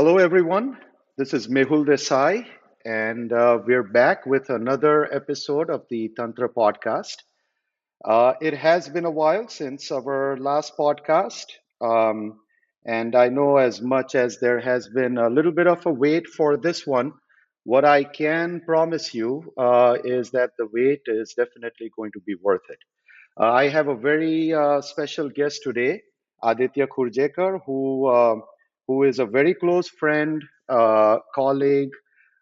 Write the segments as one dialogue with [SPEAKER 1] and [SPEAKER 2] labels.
[SPEAKER 1] Hello, everyone. This is Mehul Desai, and uh, we're back with another episode of the Tntra podcast. Uh, it has been a while since our last podcast, um, and I know as much as there has been a little bit of a wait for this one, what I can promise you uh, is that the wait is definitely going to be worth it. Uh, I have a very uh, special guest today, Aditya Khurjekar, who uh, who is a very close friend, uh, colleague,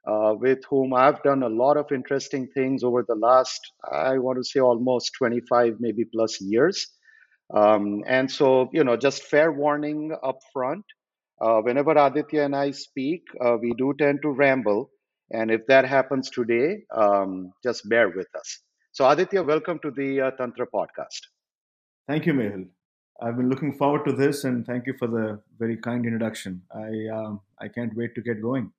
[SPEAKER 1] uh, with whom I've done a lot of interesting things over the last, I want to say, almost 25, maybe plus years. Um, and so, you know, just fair warning up front. Uh, whenever Aditya and I speak, uh, we do tend to ramble. And if that happens today, um, just bear with us. So, Aditya, welcome to the uh, Tntra podcast.
[SPEAKER 2] Thank you, Mehul. I've been looking forward to this, and thank you for the very kind introduction. I um, I can't wait to get going.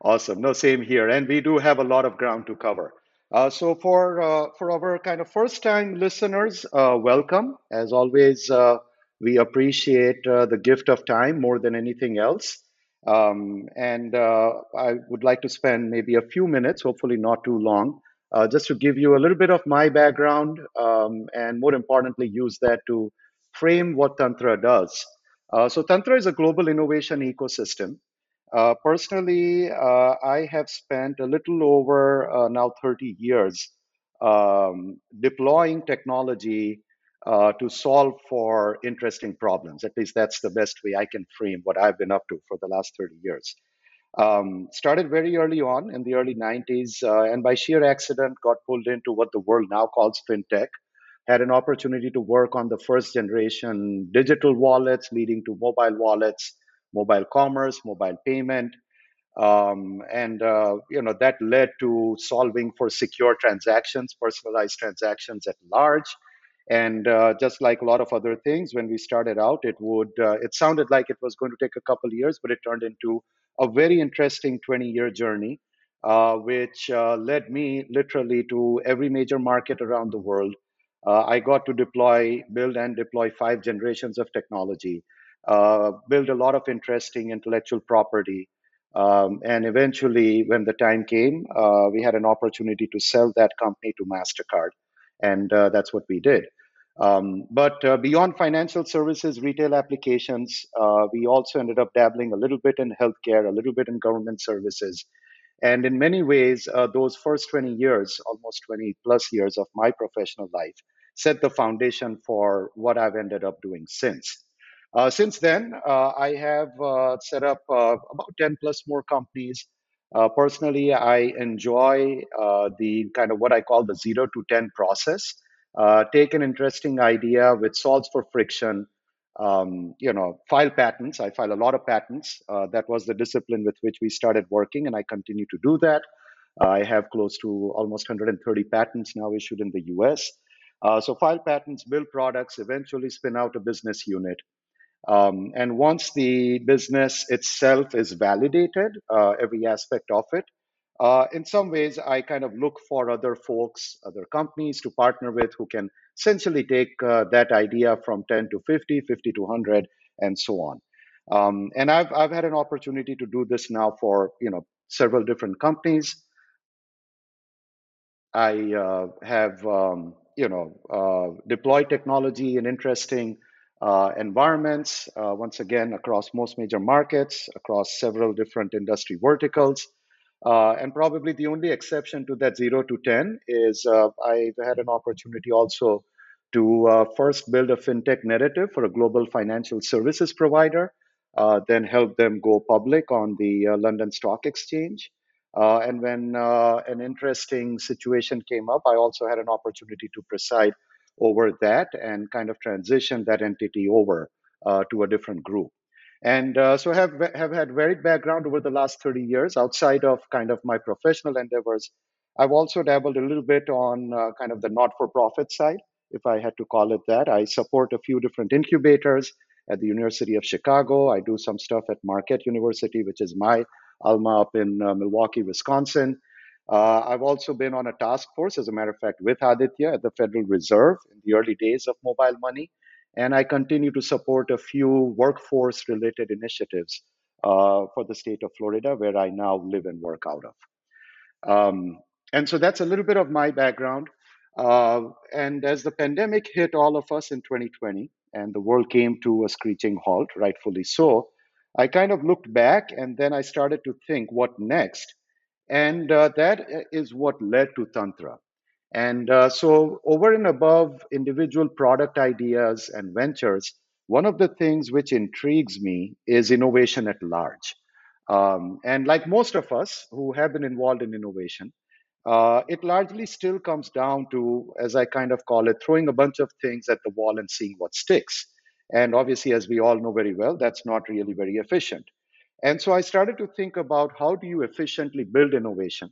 [SPEAKER 1] Awesome. No, same here, and we do have a lot of ground to cover. Uh, so for uh, for our kind of first time listeners, uh, welcome. As always, uh, we appreciate uh, the gift of time more than anything else. Um, and uh, I would like to spend maybe a few minutes, hopefully not too long, uh, just to give you a little bit of my background um, and more importantly, use that to frame what Tntra does. Uh, so, Tntra is a global innovation ecosystem. Uh, personally, uh, I have spent a little over uh, now 30 years um, deploying technology uh, to solve for interesting problems. At least that's the best way I can frame what I've been up to for the last 30 years. Um, started very early on in the early 90s, uh, and by sheer accident, got pulled into what the world now calls fintech. Had an opportunity to work on the first generation digital wallets, leading to mobile wallets, mobile commerce, mobile payment, um, and uh, you know that led to solving for secure transactions, personalized transactions at large. And uh, just like a lot of other things, when we started out, it would uh, it sounded like it was going to take a couple years, but it turned into a very interesting 20 year journey, uh, which uh, led me literally to every major market around the world. Uh, I got to deploy, build, and deploy five generations of technology, uh, build a lot of interesting intellectual property. Um, and eventually, when the time came, uh, we had an opportunity to sell that company to MasterCard. And uh, that's what we did. Um, but uh, beyond financial services, retail applications, uh, we also ended up dabbling a little bit in healthcare, a little bit in government services. And in many ways, uh, those first 20 years, almost 20 plus years of my professional life, set the foundation for what I've ended up doing since. Uh, since then, uh, I have uh, set up about 10 plus more companies. personally, I enjoy the kind of what I call the zero to 10 process uh, take an interesting idea which solves for friction um, you know file patents. I file a lot of patents. Uh, that was the discipline with which we started working and i continue to do that. I have close to almost 130 patents now issued in the us uh, so file patents build products eventually spin out a business unit. Um, and once the business itself is validated uh, every aspect of it uh, in some ways, I kind of look for other folks, other companies to partner with who can essentially take uh, that idea from 10 to 50, 50 to 100, and so on. Um, and I've, I've had an opportunity to do this now for you know several different companies. I uh, have um, you know uh, deployed technology in interesting uh, environments. Uh, once again, across most major markets, across several different industry verticals. Uh, and probably the only exception to that 0 to 10 is uh, I've had an opportunity also to uh, first build a fintech narrative for a global financial services provider, uh, then help them go public on the uh, London Stock Exchange. Uh, and when an interesting situation came up, I also had an opportunity to preside over that and kind of transition that entity over to a different group and uh, so have have had varied background over the last 30 years outside of kind of my professional endeavors. I've also dabbled a little bit on uh, kind of the not-for-profit side if i had to call it that. I support a few different incubators at the university of chicago. I do some stuff at marquette university which is my alma up in uh, milwaukee wisconsin. Uh, I've also been on a task force, as a matter of fact, with Aditya at the Federal Reserve in the early days of mobile money and I continue to support a few workforce related initiatives uh, for the state of Florida, where I now live and work out of. Um, and so that's a little bit of my background. Uh, and as the pandemic hit all of us in 2020 and the world came to a screeching halt, rightfully so, I kind of looked back and then I started to think what next. And uh, that is what led to Tntra. And uh, so, over and above individual product ideas and ventures, one of the things which intrigues me is innovation at large. Um, and like most of us who have been involved in innovation, uh, it largely still comes down to, as I kind of call it, throwing a bunch of things at the wall and seeing what sticks. And obviously, as we all know very well, that's not really very efficient. And so I started to think about how do you efficiently build innovation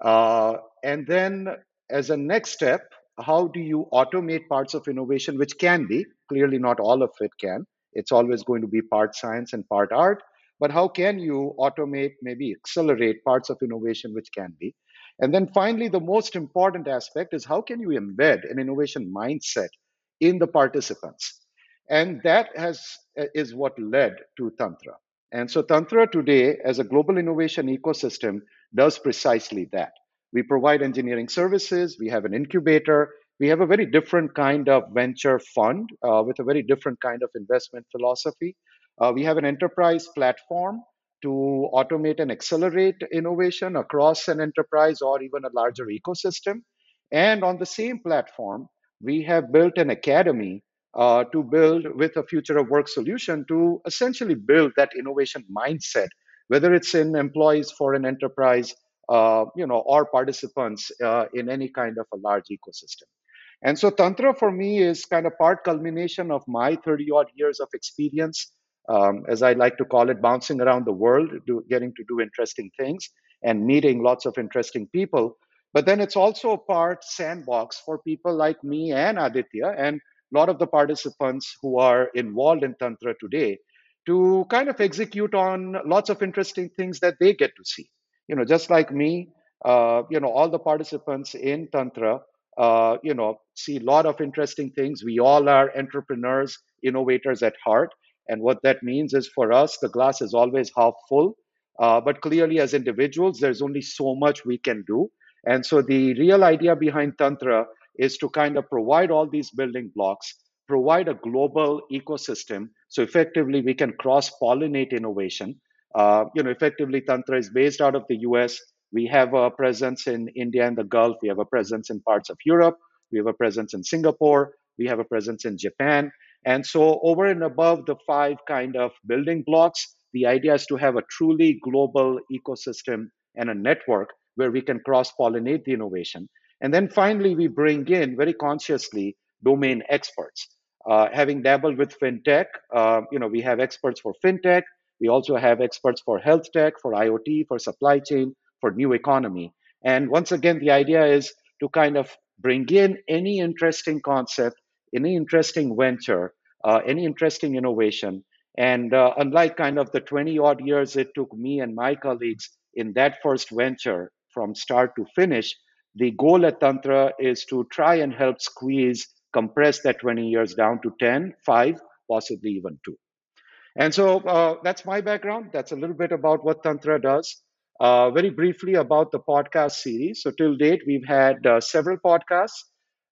[SPEAKER 1] uh, and then, as a next step, how do you automate parts of innovation, which can be, clearly not all of it can. It's always going to be part science and part art. But how can you automate, maybe accelerate parts of innovation, which can be? And then finally, the most important aspect is how can you embed an innovation mindset in the participants? And that has is what led to Tntra. And so Tntra today, as a global innovation ecosystem, does precisely that. We provide engineering services, we have an incubator, we have a very different kind of venture fund uh, with a very different kind of investment philosophy. Uh, we have an enterprise platform to automate and accelerate innovation across an enterprise or even a larger ecosystem. And on the same platform, we have built an academy uh, to build with a future of work solution to essentially build that innovation mindset, whether it's in employees for an enterprise, uh, you know, or participants uh, in any kind of a large ecosystem. And so Tntra for me is kind of part culmination of my 30 odd years of experience, um, as I like to call it, bouncing around the world, do, getting to do interesting things and meeting lots of interesting people. But then it's also a part sandbox for people like me and Aditya and a lot of the participants who are involved in Tntra today to kind of execute on lots of interesting things that they get to see. You know, just like me, uh, you know, all the participants in Tntra, uh, you know, see a lot of interesting things. We all are entrepreneurs, innovators at heart. And what that means is for us, the glass is always half full. Uh, but clearly, as individuals, there's only so much we can do. And so the real idea behind Tntra is to kind of provide all these building blocks, provide a global ecosystem. So effectively, we can cross pollinate innovation. Uh, you know, effectively, Tntra is based out of the US. We have a presence in India and the Gulf. We have a presence in parts of Europe. We have a presence in Singapore. We have a presence in Japan. And so, over and above the five kind of building blocks, the idea is to have a truly global ecosystem and a network where we can cross pollinate the innovation. And then finally, we bring in very consciously domain experts. Uh, having dabbled with fintech, uh, you know, we have experts for fintech. We also have experts for health tech, for IoT, for supply chain, for new economy. And once again, the idea is to kind of bring in any interesting concept, any interesting venture, uh, any interesting innovation. And uh, unlike kind of the 20 odd years it took me and my colleagues in that first venture from start to finish, the goal at Tntra is to try and help squeeze, compress that 20 years down to 10, 5, possibly even 2. And so uh, that's my background. That's a little bit about what Tntra does. Uh, very briefly about the podcast series. So, till date, we've had uh, several podcasts.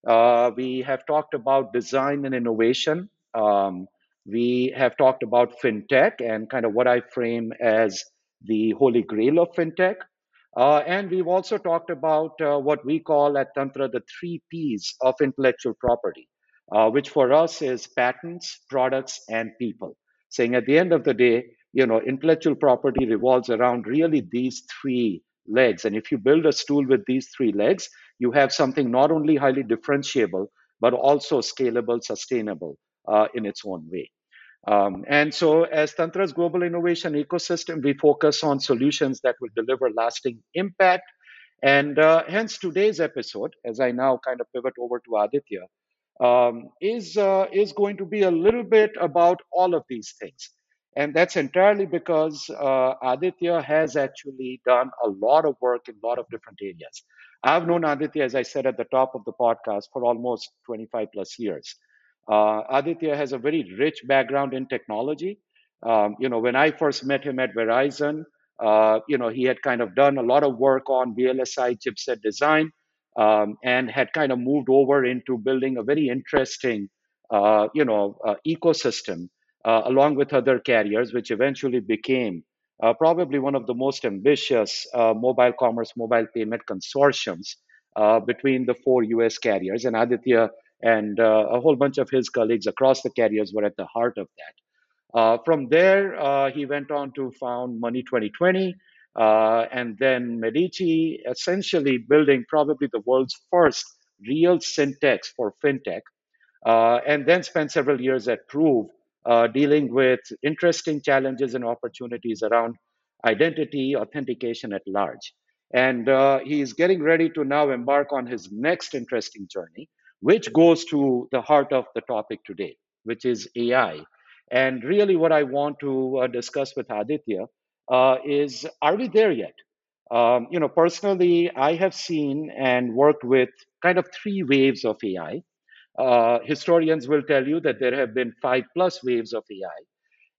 [SPEAKER 1] Uh, we have talked about design and innovation. Um, we have talked about fintech and kind of what I frame as the holy grail of fintech. Uh, and we've also talked about uh, what we call at Tntra the three P's of intellectual property, which for us is patents, products, and people. Saying at the end of the day, you know, intellectual property revolves around really these three legs. And if you build a stool with these three legs, you have something not only highly differentiable, but also scalable, sustainable uh, in its own way. Um, and so, as Tntra's global innovation ecosystem, we focus on solutions that will deliver lasting impact. And uh, hence, today's episode, as I now kind of pivot over to Aditya, um, is uh, is going to be a little bit about all of these things. And that's entirely because uh, Aditya has actually done a lot of work in a lot of different areas. I've known Aditya, as I said at the top of the podcast, for almost 25 plus years. Uh, Aditya has a very rich background in technology. Um, you know, when I first met him at Verizon, uh, you know, he had kind of done a lot of work on VLSI chipset design um, and had kind of moved over into building a very interesting, uh, you know, uh, ecosystem uh, along with other carriers, which eventually became uh, probably one of the most ambitious uh, mobile commerce, mobile payment consortiums between the four US carriers. And Aditya and a whole bunch of his colleagues across the carriers were at the heart of that. From there, he went on to found Money 2020 uh, and then Medici, essentially building probably the world's first real syntax for fintech, uh, and then spent several years at Prove, uh, dealing with interesting challenges and opportunities around identity authentication at large. And uh, he's getting ready to now embark on his next interesting journey, which goes to the heart of the topic today, which is AI. And really, what I want to uh, discuss with Aditya uh, is are we there yet? Um, you know, personally, I have seen and worked with kind of three waves of AI. Uh, historians will tell you that there have been five plus waves of AI.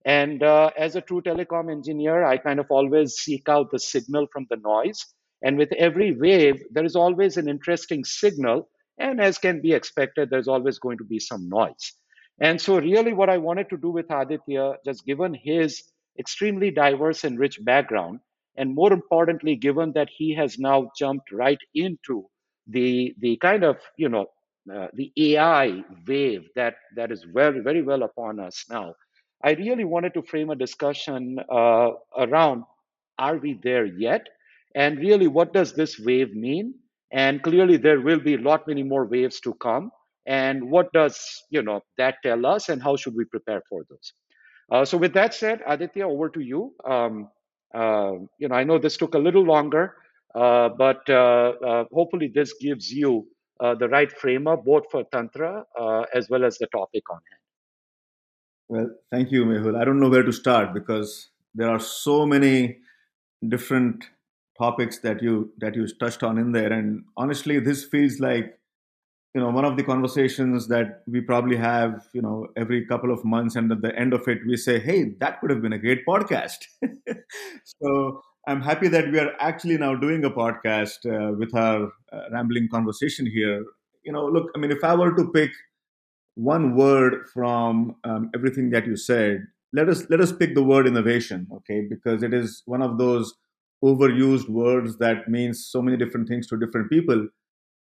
[SPEAKER 1] And uh, as a true telecom engineer, I kind of always seek out the signal from the noise. And with every wave, there is always an interesting signal. And as can be expected, there's always going to be some noise. And so, really, what I wanted to do with Aditya, just given his extremely diverse and rich background, and more importantly, given that he has now jumped right into the the kind of you know uh, the AI wave that that is very very well upon us now, I really wanted to frame a discussion uh, around are we there yet, and really what does this wave mean? And clearly, there will be a lot many more waves to come. And what does you know that tell us? And how should we prepare for those uh, so with that said aditya over to you. Um, uh, you know i know this took a little longer uh, but uh, uh, hopefully this gives you the right framer both for Tntra as well as the topic on hand.
[SPEAKER 2] Well thank you mehul. I don't know where to start because there are so many different topics that you that you touched on in there. And honestly this feels like you know one of the conversations that we probably have you know every couple of months and at the end of it we say hey that could have been a great podcast. So i'm happy that we are actually now doing a podcast uh, with our uh, rambling conversation here. You know look i mean if i were to pick one word from um, everything that you said let us let us pick the word innovation okay? Because it is one of those overused words that means so many different things to different people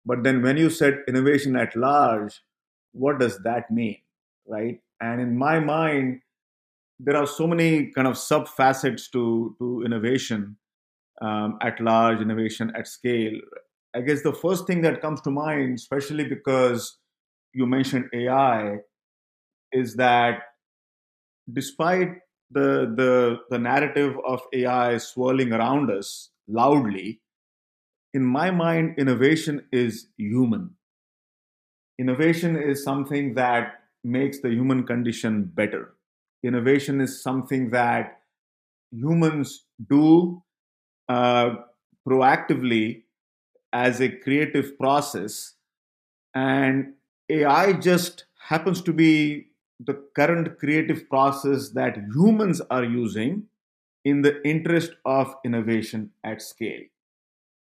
[SPEAKER 2] but then when you said innovation at large, what does that mean? Right. And in my mind, there are so many kind of sub facets to, to innovation um, at large, innovation at scale. I guess the first thing that comes to mind, especially because you mentioned AI, is that despite the the the narrative of AI swirling around us loudly, in my mind, innovation is human. Innovation is something that makes the human condition better. Innovation is something that humans do uh, proactively as a creative process. And AI just happens to be the current creative process that humans are using in the interest of innovation at scale.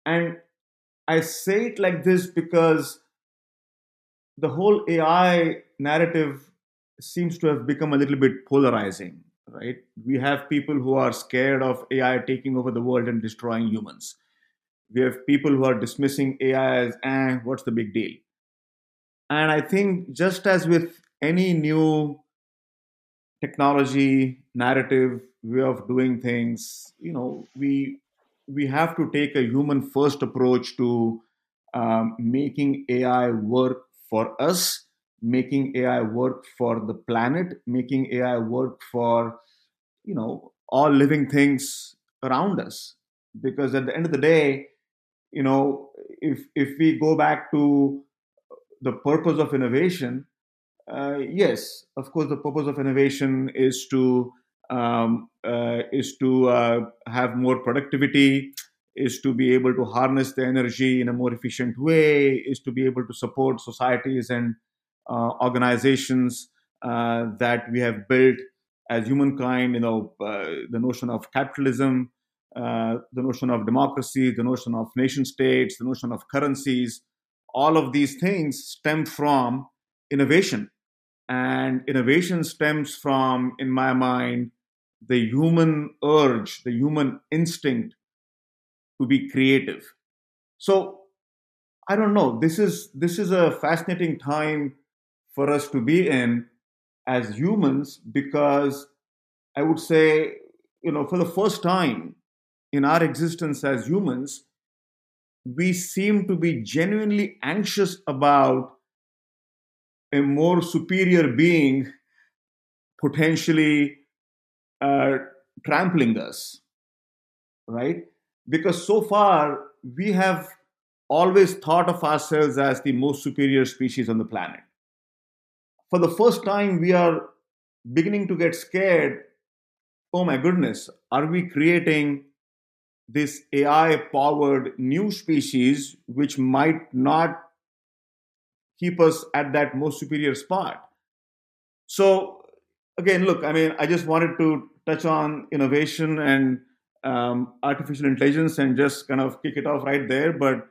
[SPEAKER 2] And I say it like this because the whole AI narrative seems to have become a little bit polarizing, right? We have people who are scared of AI taking over the world and destroying humans. We have people who are dismissing AI as, eh, what's the big deal? And I think just as with any new technology, narrative, way of doing things, you know, we we have to take a human first approach to um, making AI work for us, making AI work for the planet, making AI work for you know all living things around us. Because at the end of the day, you know, if if we go back to the purpose of innovation, uh, yes, of course, the purpose of innovation is to um, uh, is to uh, have more productivity, is to be able to harness the energy in a more efficient way, is to be able to support societies and uh, organizations uh, that we have built as humankind, you know, uh, the notion of capitalism, uh, the notion of democracy, the notion of nation states, the notion of currencies, all of these things stem from innovation. And innovation stems from, in my mind, the human urge, the human instinct to be creative. So I don't know. This is this is a fascinating time for us to be in as humans because I would say, you know, for the first time in our existence as humans, we seem to be genuinely anxious about a more superior being potentially uh, trampling us, right? Because so far we have always thought of ourselves as the most superior species on the planet for the first time, we are beginning to get scared. Oh my goodness, are we creating this AI powered new species which might not keep us at that most superior spot? So, again, look, I mean, I just wanted to touch on innovation and um, artificial intelligence and just kind of kick it off right there. But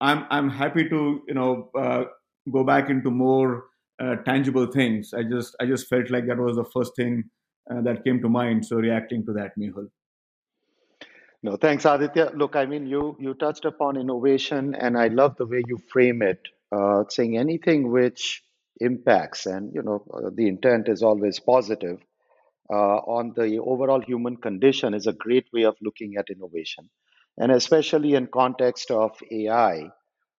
[SPEAKER 2] I'm I'm happy to you know uh, go back into more uh, tangible things. I just I just felt like that was the first thing uh, that came to mind. So reacting to that, Mehul.
[SPEAKER 1] No, thanks, Aditya. Look, I mean, you you touched upon innovation, and I love the way you frame it, uh, saying anything which impacts, and you know, uh, the intent is always positive uh, on the overall human condition is a great way of looking at innovation, and especially in context of AI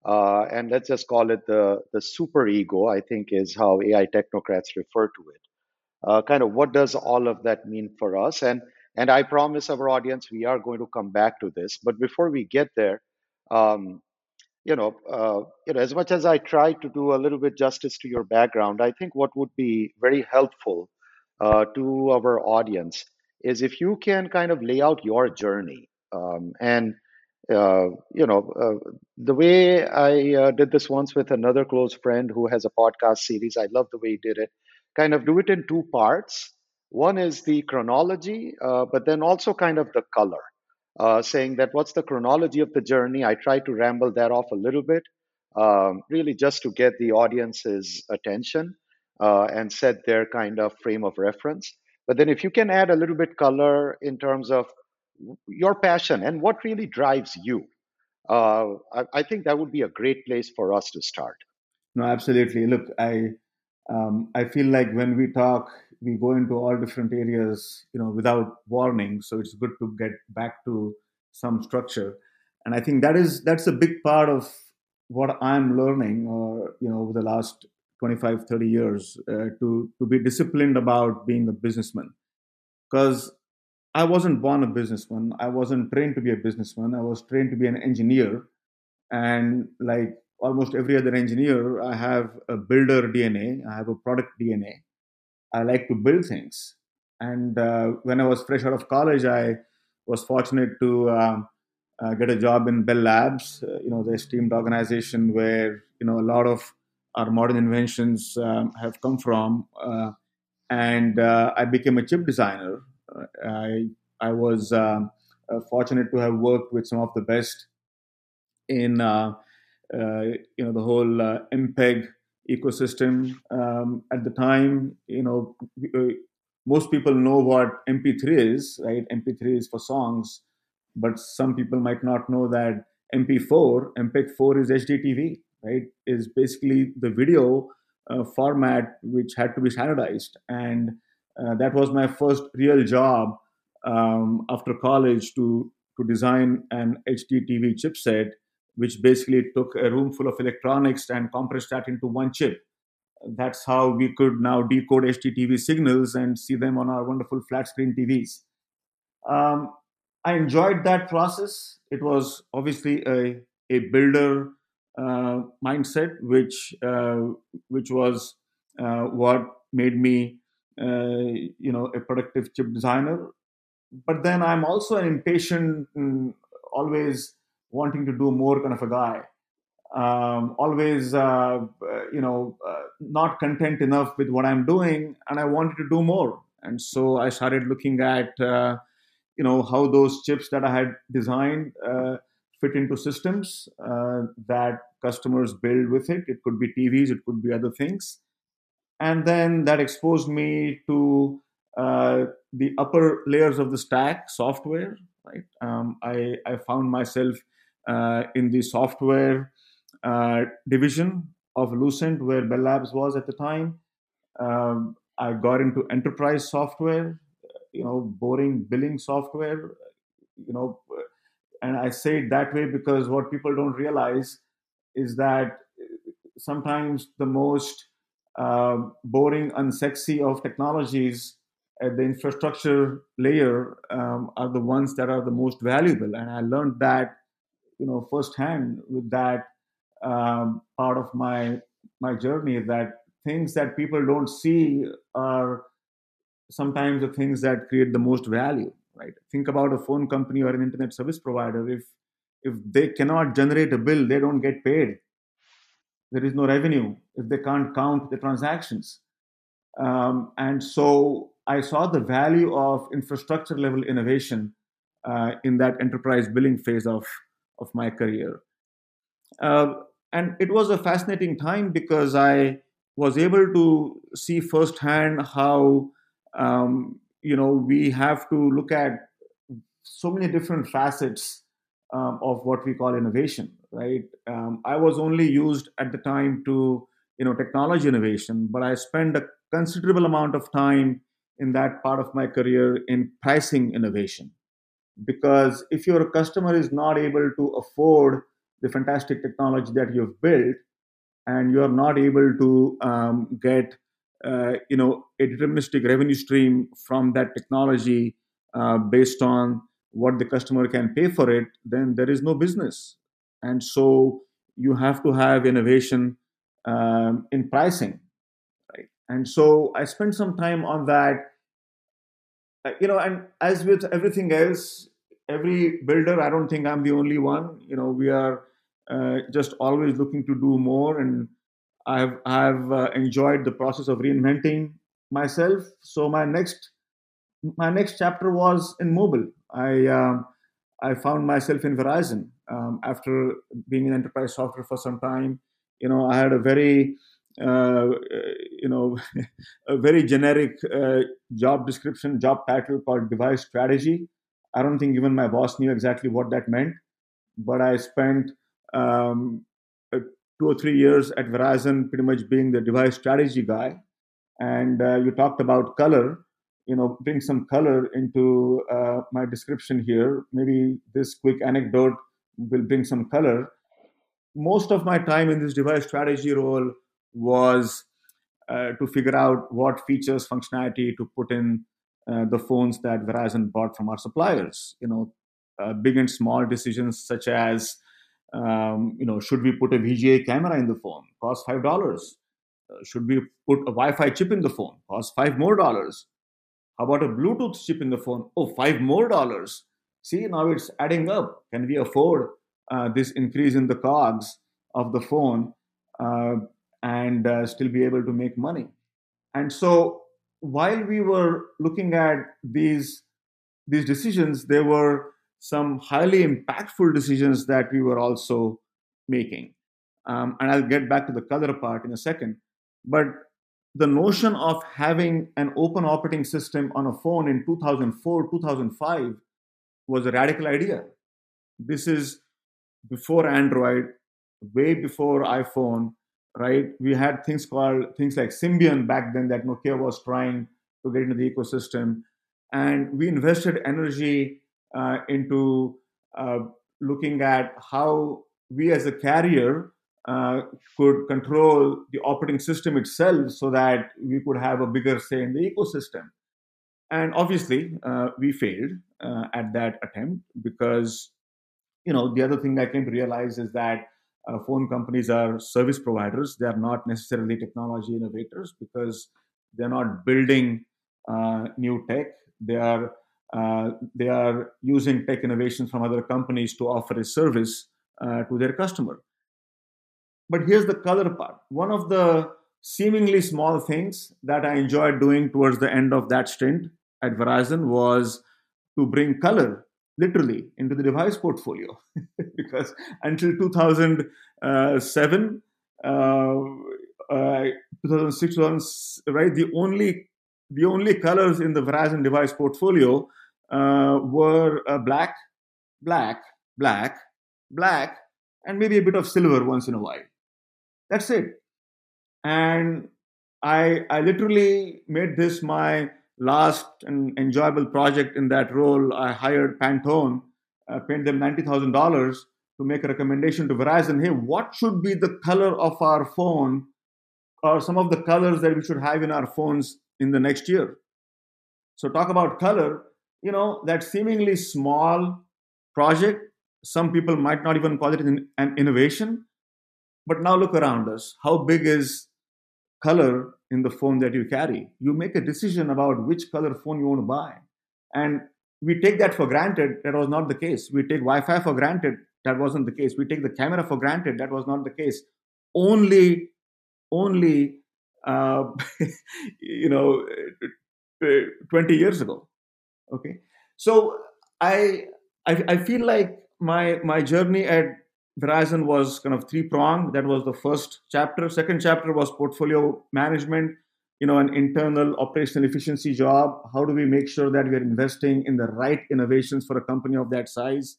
[SPEAKER 1] uh, and let's just call it the the super ego. I think is how AI technocrats refer to it. Uh, kind of what does all of that mean for us? And and I promise our audience we are going to come back to this. But before we get there, um, you know, uh, you know, as much as I try to do a little bit justice to your background, I think what would be very helpful uh, to our audience is if you can kind of lay out your journey um, and uh, you know, uh, the way I uh, did this once with another close friend who has a podcast series, I love the way he did it. Kind of do it in two parts. One is the chronology, uh, but then also kind of the color, uh, saying that what's the chronology of the journey. I try to ramble that off a little bit, um, really just to get the audience's attention uh, and set their kind of frame of reference. But then if you can add a little bit color in terms of your passion and what really drives you. Uh, I, I, think that would be a great place for us to start.
[SPEAKER 2] No, absolutely. Look, I um, I feel like when we talk, we go into all different areas, you know, without warning. So it's good to get back to some structure, and I think that is that's a big part of what I'm learning, or you know, over the last 25, 30 years, uh, to to be disciplined about being a businessman, because I wasn't born a businessman. I wasn't trained to be a businessman. I was trained to be an engineer. And like almost every other engineer, I have a builder DNA, I have a product DNA. I like to build things. And uh, when I was fresh out of college, I was fortunate to um, uh, get a job in Bell Labs, uh, you know, the esteemed organization where, you know, a lot of our modern inventions um, have come from. Uh, and uh, I became a chip designer I I was um, uh, fortunate to have worked with some of the best in uh, uh, you know the whole uh, MPEG ecosystem um, at the time. You know, uh, most people know what MP3 is, right? MP3 is for songs, but some people might not know that MP4, MPEG-4 is HDTV, right? Is basically the video uh, format which had to be standardized and uh, that was my first real job um, after college to to design an HDTV chipset, which basically took a room full of electronics and compressed that into one chip. That's how we could now decode HDTV signals and see them on our wonderful flat screen TVs. Um, I enjoyed that process. It was obviously a, a builder uh, mindset, which uh, which was uh, what made me uh, you know a productive chip designer but then i'm also an impatient mm, always wanting to do more kind of a guy um, always uh, you know uh, not content enough with what i'm doing and i wanted to do more And so I started looking at, uh, you know, how those chips that I had designed uh, fit into systems uh, that customers build with it. It could be TVs, it could be other things. And then that exposed me to uh, the upper layers of the stack, software. Right, um, I, I found myself in the software uh, division of Lucent, where Bell Labs was at the time. Um, I got into enterprise software, you know, boring billing software, you know, and I say it that way because what people don't realize is that sometimes the most uh, boring, unsexy of technologies at the infrastructure layer um, are the ones that are the most valuable. And I learned that, you know, firsthand with that um, part of my my journey that things that people don't see are sometimes the things that create the most value right? Think about a phone company or an internet service provider. If if they cannot generate a bill they don't get paid. There is no revenue. If they can't count the transactions. Um, and so i saw the value of infrastructure level innovation uh, in that enterprise billing phase of of my career. Uh, and it was a fascinating time because i was able to see firsthand how um, you know we have to look at so many different facets um, of what we call innovation right? Um, i was only used at the time to you know technology innovation but i spent a considerable amount of time in that part of my career in pricing innovation because if your customer is not able to afford the fantastic technology that you've built and you're not able to um, get uh, you know a deterministic revenue stream from that technology uh, based on what the customer can pay for it then there is no business. And so you have to have innovation um, in pricing right? And so i spent some time on that you know and as with everything else every builder i don't think i'm the only one. You know we are uh, just always looking to do more and i've i've uh, enjoyed the process of reinventing myself. So my next my next chapter was in mobile. I uh, i found myself in verizon um, after being in enterprise software for some time. You know i had a very uh, you know a very generic uh, job description job title called device strategy i don't think even my boss knew exactly what that meant but i spent um, uh, two or three years at Verizon, pretty much being the device strategy guy. And uh, you talked about color. You know, bring some color into uh, my description here. Maybe this quick anecdote will bring some color. Most of my time in this device strategy role was uh, to figure out what features, functionality to put in uh, the phones that Verizon bought from our suppliers. You know, uh, big and small decisions such as um, you know, should we put a VGA camera in the phone? Cost five dollars. Uh, should we put a Wi-Fi chip in the phone? Cost five more dollars. How about a Bluetooth chip in the phone? Oh, five more dollars. See, now it's adding up. Can we afford uh, this increase in the cogs of the phone uh, and uh, still be able to make money? And so, while we were looking at these these decisions, there were some highly impactful decisions that we were also making. Um, and I'll get back to the color part in a second. But the notion of having an open operating system on a phone in 2004, 2005 was a radical idea. This is before Android, way before iPhone, right? We had things called things like Symbian back then that Nokia was trying to get into the ecosystem. And we invested energy uh, into uh, looking at how we as a carrier uh, could control the operating system itself so that we could have a bigger say in the ecosystem. And obviously, uh, we failed uh, at that attempt because, you know, the other thing I came to realize is that uh, phone companies are service providers. They are not necessarily technology innovators because they're not building new tech. They are uh, they are using tech innovations from other companies to offer a service uh, to their customer. But here's the color part. One of the seemingly small things that I enjoyed doing towards the end of that stint at Verizon was to bring color literally into the device portfolio. Because until 2007 uh, uh, 2006 right the only the only colors in the Verizon device portfolio uh, were uh, black black black black and maybe a bit of silver once in a while. That's it. And i i literally made this my last and enjoyable project in that role, I hired Pantone, uh, paid them $90,000 to make a recommendation to Verizon hey, what should be the color of our phone or some of the colors that we should have in our phones in the next year? So, talk about color, you know, that seemingly small project, some people might not even call it an, an innovation. But now look around us. How big is color in the phone that you carry. You make a decision about which color phone you want to buy. And we take that for granted. That was not the case. We take Wi Fi for granted. That wasn't the case. We take the camera for granted. That was not the case. Only, only, uh, you know, 20 years ago. Okay. So I, I, I feel like my, my journey at Verizon was kind of three pronged. That was the first chapter. Second chapter was portfolio management, you know, an internal operational efficiency job. How do we make sure that we are investing in the right innovations for a company of that size?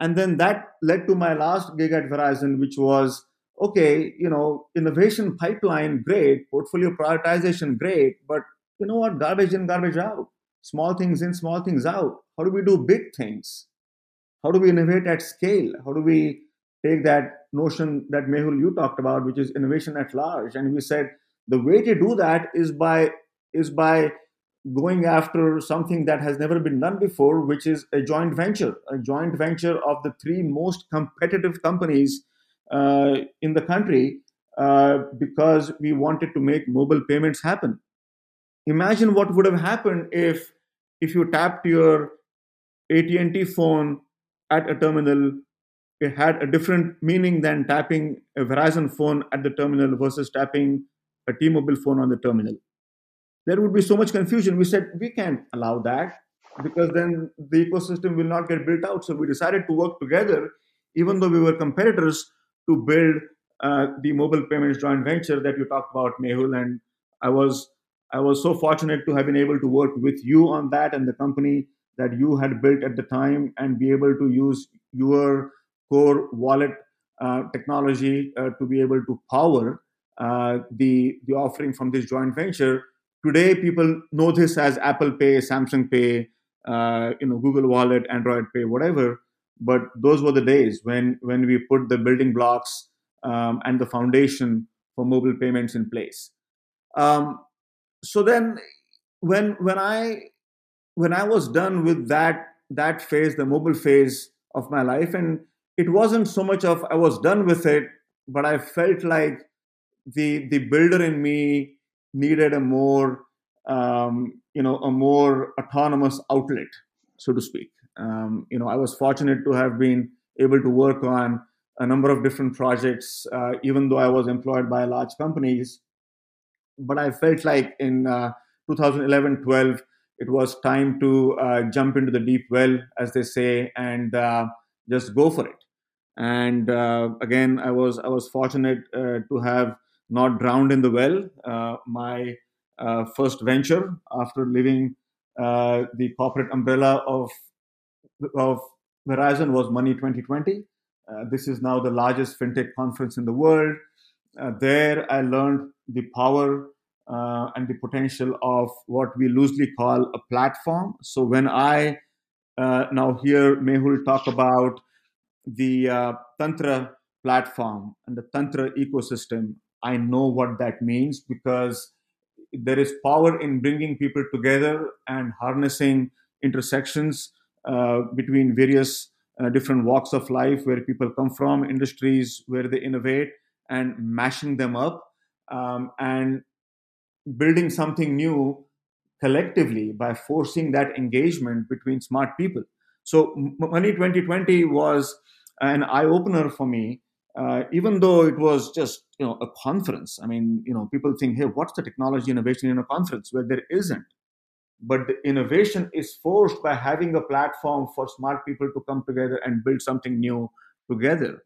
[SPEAKER 2] And then that led to my last gig at Verizon, which was okay, you know, innovation pipeline, great, portfolio prioritization, great, but you know what, garbage in, garbage out, small things in, small things out. How do we do big things? How do we innovate at scale? How do we take that notion that Mehul you talked about, which is innovation at large, and we said the way to do that is by is by going after something that has never been done before, which is a joint venture, a joint venture of the three most competitive companies uh, in the country, uh, because we wanted to make mobile payments happen. Imagine what would have happened if if you tapped your AT&T phone at a terminal it had a different meaning than tapping a Verizon phone at the terminal versus tapping a T-Mobile phone on the terminal. There would be so much confusion. We said we can't allow that because then the ecosystem will not get built out. So we decided to work together, even though we were competitors, to build uh, the mobile payments joint venture that you talked about, Mehul. And I was I was so fortunate to have been able to work with you on that and the company that you had built at the time and be able to use your core wallet uh, technology uh, to be able to power uh, the the offering from this joint venture. Today, people know this as Apple Pay, Samsung Pay, you know, Google Wallet, Android Pay, whatever. But those were the days when when we put the building blocks um, and the foundation for mobile payments in place. Um, so then, when when I when I was done with that that phase, the mobile phase of my life, and it wasn't so much of I was done with it, but I felt like the the builder in me needed a more um, you know a more autonomous outlet, so to speak. Um, you know, I was fortunate to have been able to work on a number of different projects, uh, even though I was employed by large companies. But I felt like in uh, 2011 12, it was time to uh, jump into the deep well, as they say, and uh, just go for it and uh, again i was i was fortunate uh, to have not drowned in the well uh, my uh, first venture after leaving uh, the corporate umbrella of of verizon was money 2020 uh, this is now the largest fintech conference in the world. There i learned the power and the potential of what we loosely call a platform. So when i now hear mehul talk about the uh, Tntra platform and the Tntra ecosystem, I know what that means because there is power in bringing people together and harnessing intersections uh, between various uh, different walks of life where people come from, industries where they innovate, and mashing them up um, and building something new collectively by forcing that engagement between smart people. So, Money 2020 was an eye opener for me uh, even though it was just you know a conference. I mean, you know, people think, hey, what's the technology innovation in a conference? Where there isn't. But the innovation is forced by having a platform for smart people to come together and build something new together.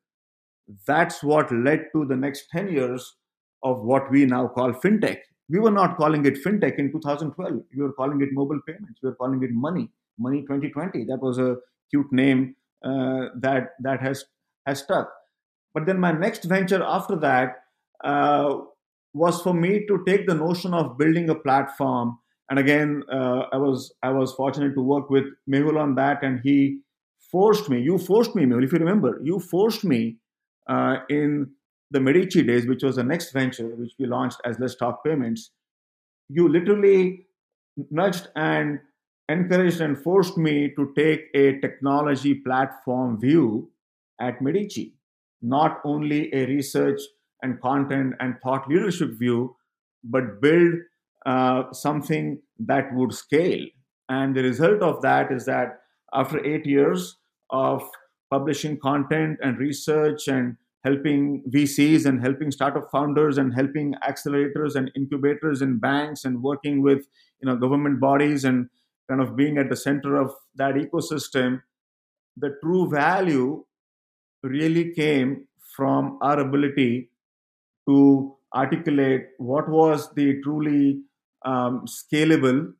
[SPEAKER 2] That's what led to the next 10 years of what we now call fintech. We were not calling it fintech in 2012. We were calling it mobile payments. We were calling it money, money 2020. That was a cute name uh, that that has has stuck. But then my next venture after that uh, was for me to take the notion of building a platform. And again, uh, I was I was fortunate to work with Mehul on that, and he forced me. You forced me, Mehul. If you remember, you forced me uh, in the Medici days, which was the next venture, which we launched as Let's Talk Payments. You literally nudged and encouraged and forced me to take a technology platform view at Medici not only a research and content and thought leadership view, but build uh, something that would scale. And the result of that is that after eight years of publishing content and research and helping VCs and helping startup founders and helping accelerators and incubators and banks and working with you know government bodies and kind of being at the center of that ecosystem, the true value really came from our ability to articulate what was the truly um, scalable,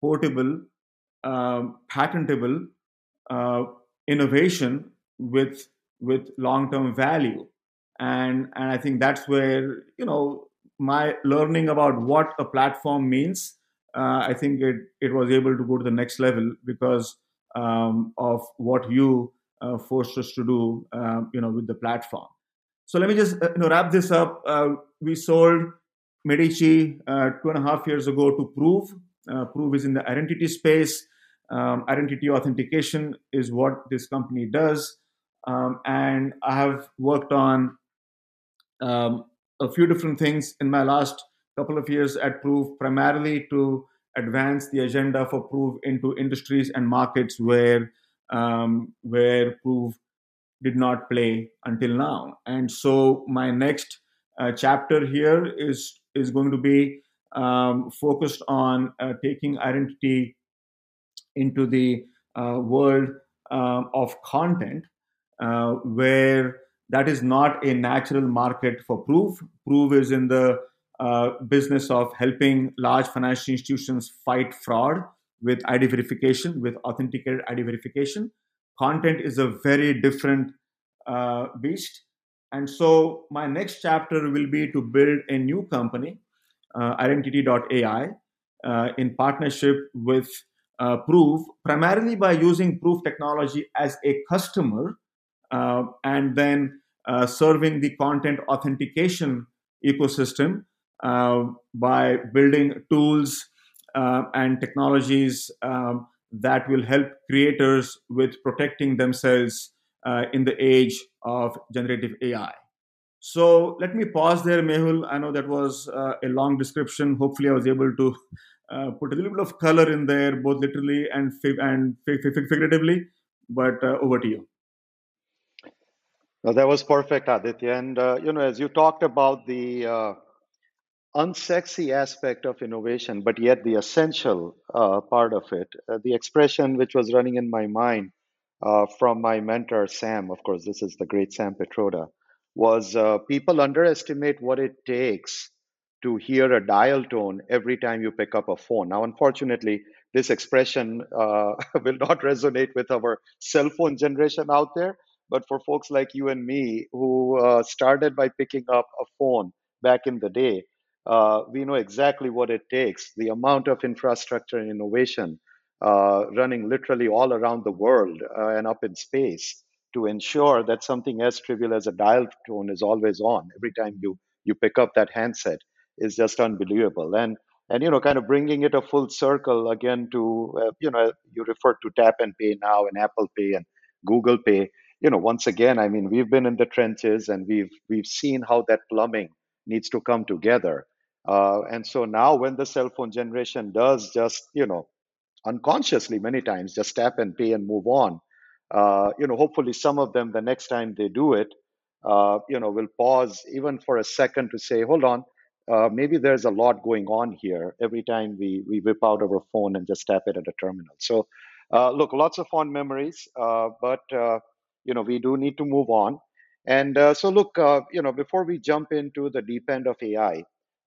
[SPEAKER 2] portable, um, patentable uh, innovation with with long term value, and and I think that's where you know my learning about what a platform means. Uh, I think it it was able to go to the next level because um, of what you uh, forced us to do, um, you know, with the platform. So let me just uh, you know wrap this up. Uh, we sold Medici uh, two and a half years ago to Prove. Prove is in the identity space. Um, identity authentication is what this company does, um, and I have worked on um, a few different things in my last couple of years at Prove primarily to advance the agenda for Prove into industries and markets where um, where Prove did not play until now. And so my next uh, chapter here is is going to be um, focused on uh, taking identity into the uh, world um, of content, uh, where that is not a natural market for Prove. Prove is in the business of helping large financial institutions fight fraud with ID verification, with authenticated ID verification. Content is a very different uh, beast. And so, my next chapter will be to build a new company, uh, identity.ai, uh, in partnership with uh, Prove, primarily by using Prove technology as a customer uh, and then uh, serving the content authentication ecosystem by building tools uh, and technologies um, that will help creators with protecting themselves uh, in the age of generative AI. So let me pause there, Mehul. I know that was uh, a long description. Hopefully, I was able to uh, put a little bit of color in there, both literally and fig- and fig- fig- figuratively. But uh, over to you.
[SPEAKER 1] Well, that was perfect, Aditya. And uh, you know, as you talked about the unsexy aspect of innovation, but yet the essential uh, part of it. Uh, the expression which was running in my mind uh, from my mentor, Sam, of course, this is the great Sam Pitroda, was uh, people underestimate what it takes to hear a dial tone every time you pick up a phone. Now, unfortunately, this expression uh, will not resonate with our cell phone generation out there. But for folks like you and me who uh, started by picking up a phone back in the day, uh, we know exactly what it takes the amount of infrastructure and innovation uh, running literally all around the world uh, and up in space to ensure that something as trivial as a dial tone is always on every time you you pick up that handset is just unbelievable. And and you know kind of bringing it a full circle again to uh, you know you referred to tap and pay now and apple pay and google pay. You know once again i mean we've been in the trenches and we've we've seen how that plumbing needs to come together uh, and so now when the cell phone generation does just, you know, unconsciously many times just tap and pay and move on, uh, you know, hopefully some of them the next time they do it, uh, you know, will pause even for a second to say, hold on, uh, maybe there's a lot going on here every time we, we whip out our phone and just tap it at a terminal. So, uh, look, lots of fond memories, uh, but, you know, we do need to move on. And uh, so, look, uh, you know, before we jump into the deep end of AI,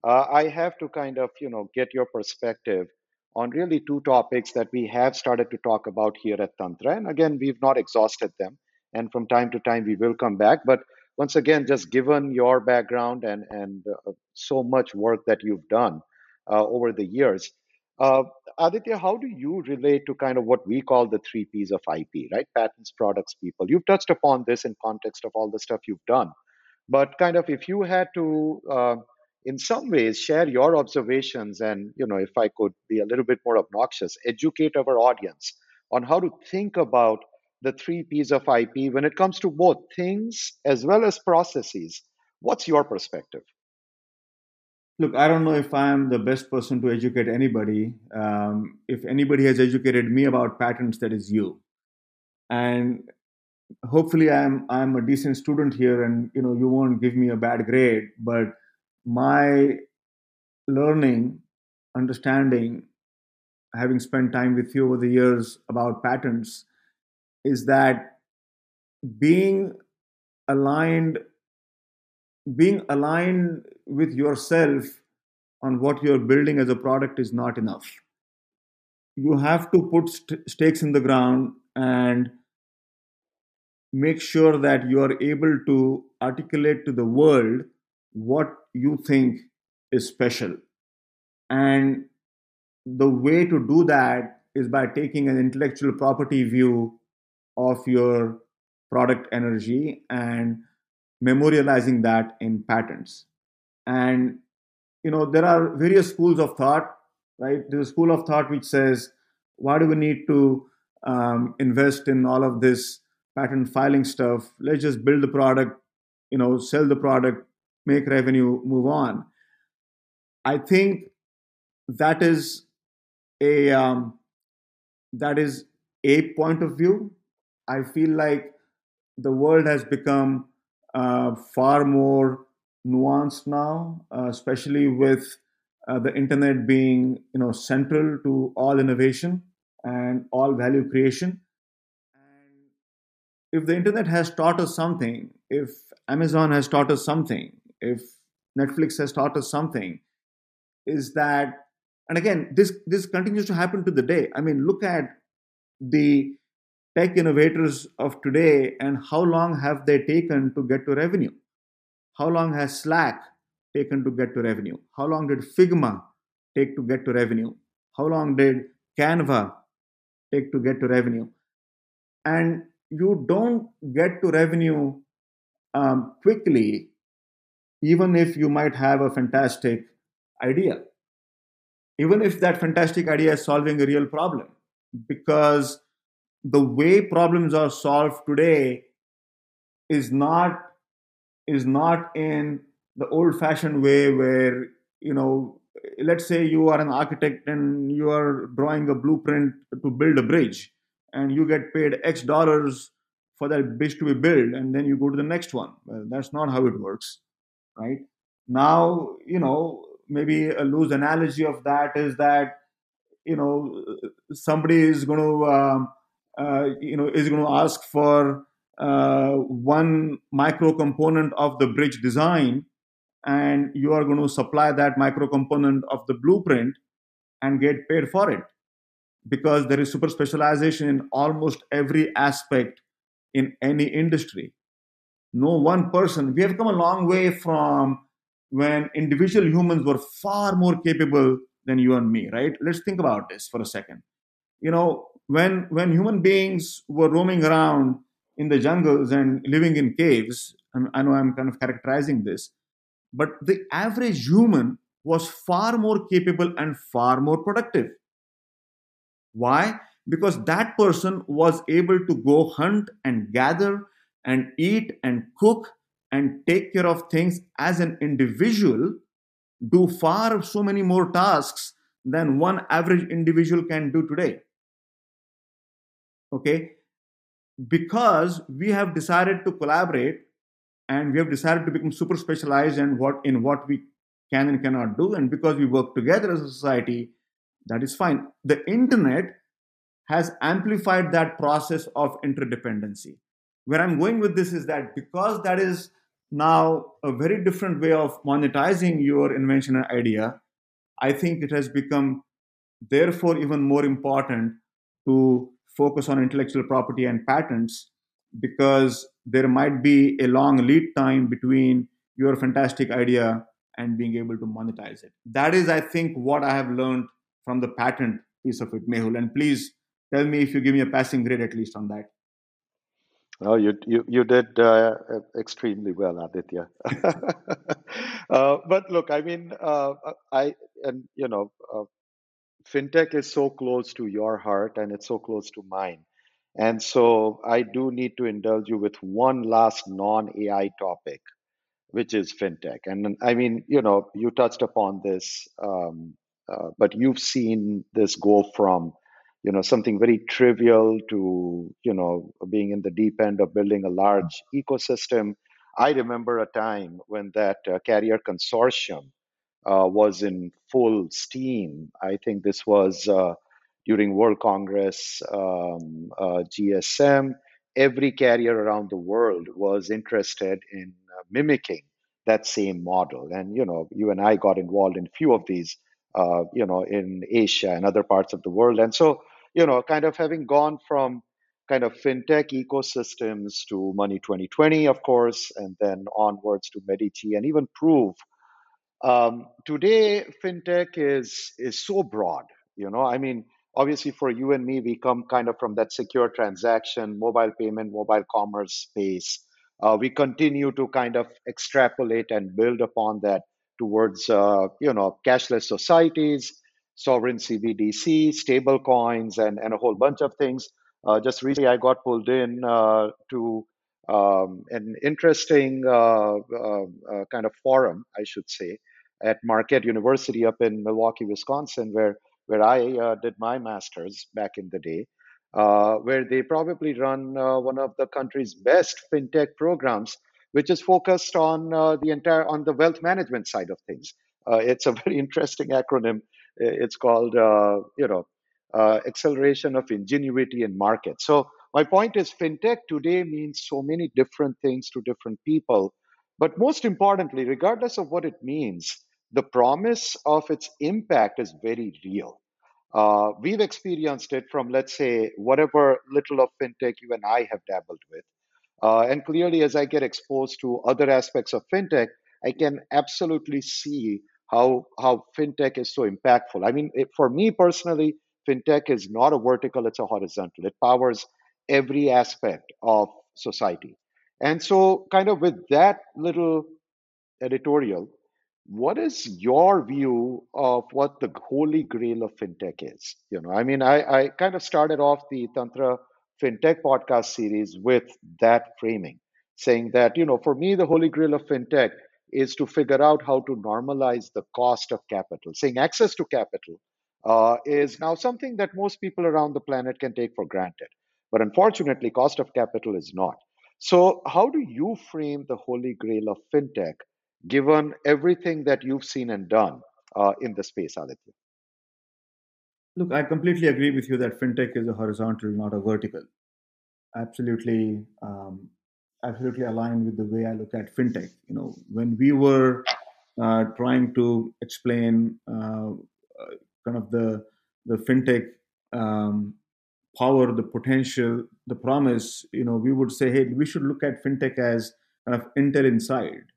[SPEAKER 1] I have to kind of, you know, get your perspective on really two topics that we have started to talk about here at Tntra. And again, we've not exhausted them. And from time to time, we will come back. But once again, just given your background and, and uh, so much work that you've done uh, over the years, uh, Aditya, how do you relate to kind of what we call the three P's of IP, right? Patents, products, people. You've touched upon this in context of all the stuff you've done. But kind of if you had to, uh, in some ways, share your observations and, you know, if I could be a little bit more obnoxious, educate our audience on how to think about the three P's of IP when it comes to both things as well as processes. What's your perspective?
[SPEAKER 2] Look, I don't know if I'm the best person to educate anybody. Um, if anybody has educated me about patents, that is you. And hopefully, I'm I'm a decent student here, and you know you won't give me a bad grade. But my learning, understanding, having spent time with you over the years about patents, is that being aligned being aligned with yourself on what you're building as a product is not enough. You have to put st- stakes in the ground and make sure that you are able to articulate to the world what you think is special. And the way to do that is by taking an intellectual property view of your product energy and memorializing that in patents and you know there are various schools of thought right? There's a school of thought which says why do we need to um, invest in all of this patent filing stuff? Let's just build the product you know sell the product make revenue move on i think that is a um, that is a point of view I feel like the world has become uh, far more nuanced now, uh, especially with uh, the internet being you know central to all innovation and all value creation. And if the internet has taught us something, if Amazon has taught us something, if Netflix has taught us something, is that and again this this continues to happen to the day. I mean, look at the tech innovators of today and how long have they taken to get to revenue? How long has Slack taken to get to revenue? How long did Figma take to get to revenue? How long did Canva take to get to revenue? And you don't get to revenue um, quickly, even if you might have a fantastic idea. Even if that fantastic idea is solving a real problem, because the way problems are solved today is not is not in the old fashioned way where you know let's say you are an architect and you are drawing a blueprint to build a bridge and you get paid x dollars for that bridge to be built and then you go to the next one. Well, that's not how it works right now you know maybe a loose analogy of that is that you know somebody is going to um, uh, you know, is going to ask for uh, one micro component of the bridge design, and you are going to supply that micro component of the blueprint and get paid for it because there is super specialization in almost every aspect in any industry. No one person, we have come a long way from when individual humans were far more capable than you and me, right? Let's think about this for a second. You know, when when human beings were roaming around in the jungles and living in caves i know i'm kind of characterizing this but the average human was far more capable and far more productive why because that person was able to go hunt and gather and eat and cook and take care of things as an individual do far so many more tasks than one average individual can do today okay because we have decided to collaborate and we have decided to become super specialized in what in what we can and cannot do. And because we work together as a society, that is fine. The internet has amplified that process of interdependency. Where I'm going with this is that because that is now a very different way of monetizing your invention and idea, I think it has become, therefore, even more important to focus on intellectual property and patents because there might be a long lead time between your fantastic idea and being able to monetize it. That is, I think, what I have learned from the patent piece of it, Mehul. And please tell me if you give me a passing grade at least on that.
[SPEAKER 1] Oh, you you you did uh, extremely well, Aditya. uh, but look, I mean, uh, I and you know, uh, fintech is so close to your heart, and it's so close to mine, and so I do need to indulge you with one last non-AI topic, which is fintech. And I mean, you know, you touched upon this, um, uh, but you've seen this go from you know something very trivial to you know being in the deep end of building a large ecosystem. I remember a time when that uh, carrier consortium uh, was in full steam. I think this was uh, during world congress um, uh, gsm every carrier around the world was interested in uh, mimicking that same model. And you know you and i got involved in a few of these uh, you know, in Asia and other parts of the world. And so, you know, kind of having gone from kind of fintech ecosystems to Money 2020, of course, and then onwards to Medici and even Prove. Um, today, fintech is is so broad. You know, I mean, obviously for you and me, we come kind of from that secure transaction, mobile payment, mobile commerce space. Uh, we continue to kind of extrapolate and build upon that towards uh, you know cashless societies, sovereign CBDC, stable coins, and, and a whole bunch of things. Uh, just recently, I got pulled in uh, to um, an interesting uh, uh, uh, kind of forum, I should say, at Marquette University up in Milwaukee, Wisconsin, where where I did my master's back in the day. where they probably run one of the country's best fintech programs which is focused on the entire on the wealth management side of things. Uh, it's a very interesting acronym. It's called uh, you know uh, acceleration of ingenuity in markets. So my point is, fintech today means so many different things to different people. But most importantly, regardless of what it means, the promise of its impact is very real. Uh, we've experienced it from, let's say, whatever little of fintech you and I have dabbled with. Uh, and clearly, as I get exposed to other aspects of fintech, I can absolutely see how how fintech is so impactful. I mean, it, for me personally, fintech is not a vertical; it's a horizontal. It powers every aspect of society. And so, kind of with that little editorial, what is your view of what the holy grail of fintech is? You know, I mean, I, I kind of started off the Tntra fintech podcast series with that framing, saying that, you know, for me, the holy grail of fintech is to figure out how to normalize the cost of capital. Saying access to capital uh, is now something that most people around the planet can take for granted. But unfortunately, cost of capital is not. So, how do you frame the holy grail of fintech given everything that you've seen and done uh, in the space, Aditya?
[SPEAKER 2] Look, I completely agree with you that fintech is a horizontal, not a vertical. Absolutely, um, absolutely aligned with the way I look at fintech. You know, when we were uh, trying to explain uh, kind of the the fintech um, power, the potential, the promise, you know, we would say, hey, we should look at fintech as kind of Intel inside.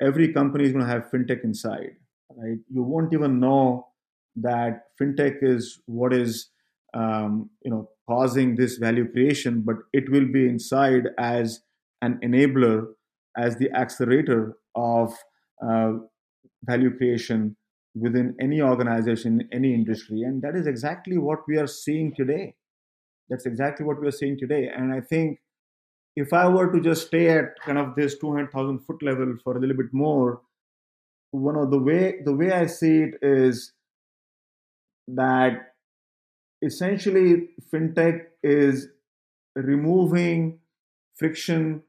[SPEAKER 2] Every company is going to have fintech inside, right? You won't even know that fintech is what is um, you know causing this value creation, but it will be inside as an enabler, as the accelerator of uh, value creation within any organization, any industry, and that is exactly what we are seeing today. That's exactly what we are seeing today, and I think if I were to just stay at kind of this 200,000 foot level for a little bit more, one of the way the way I see it is that essentially fintech is removing friction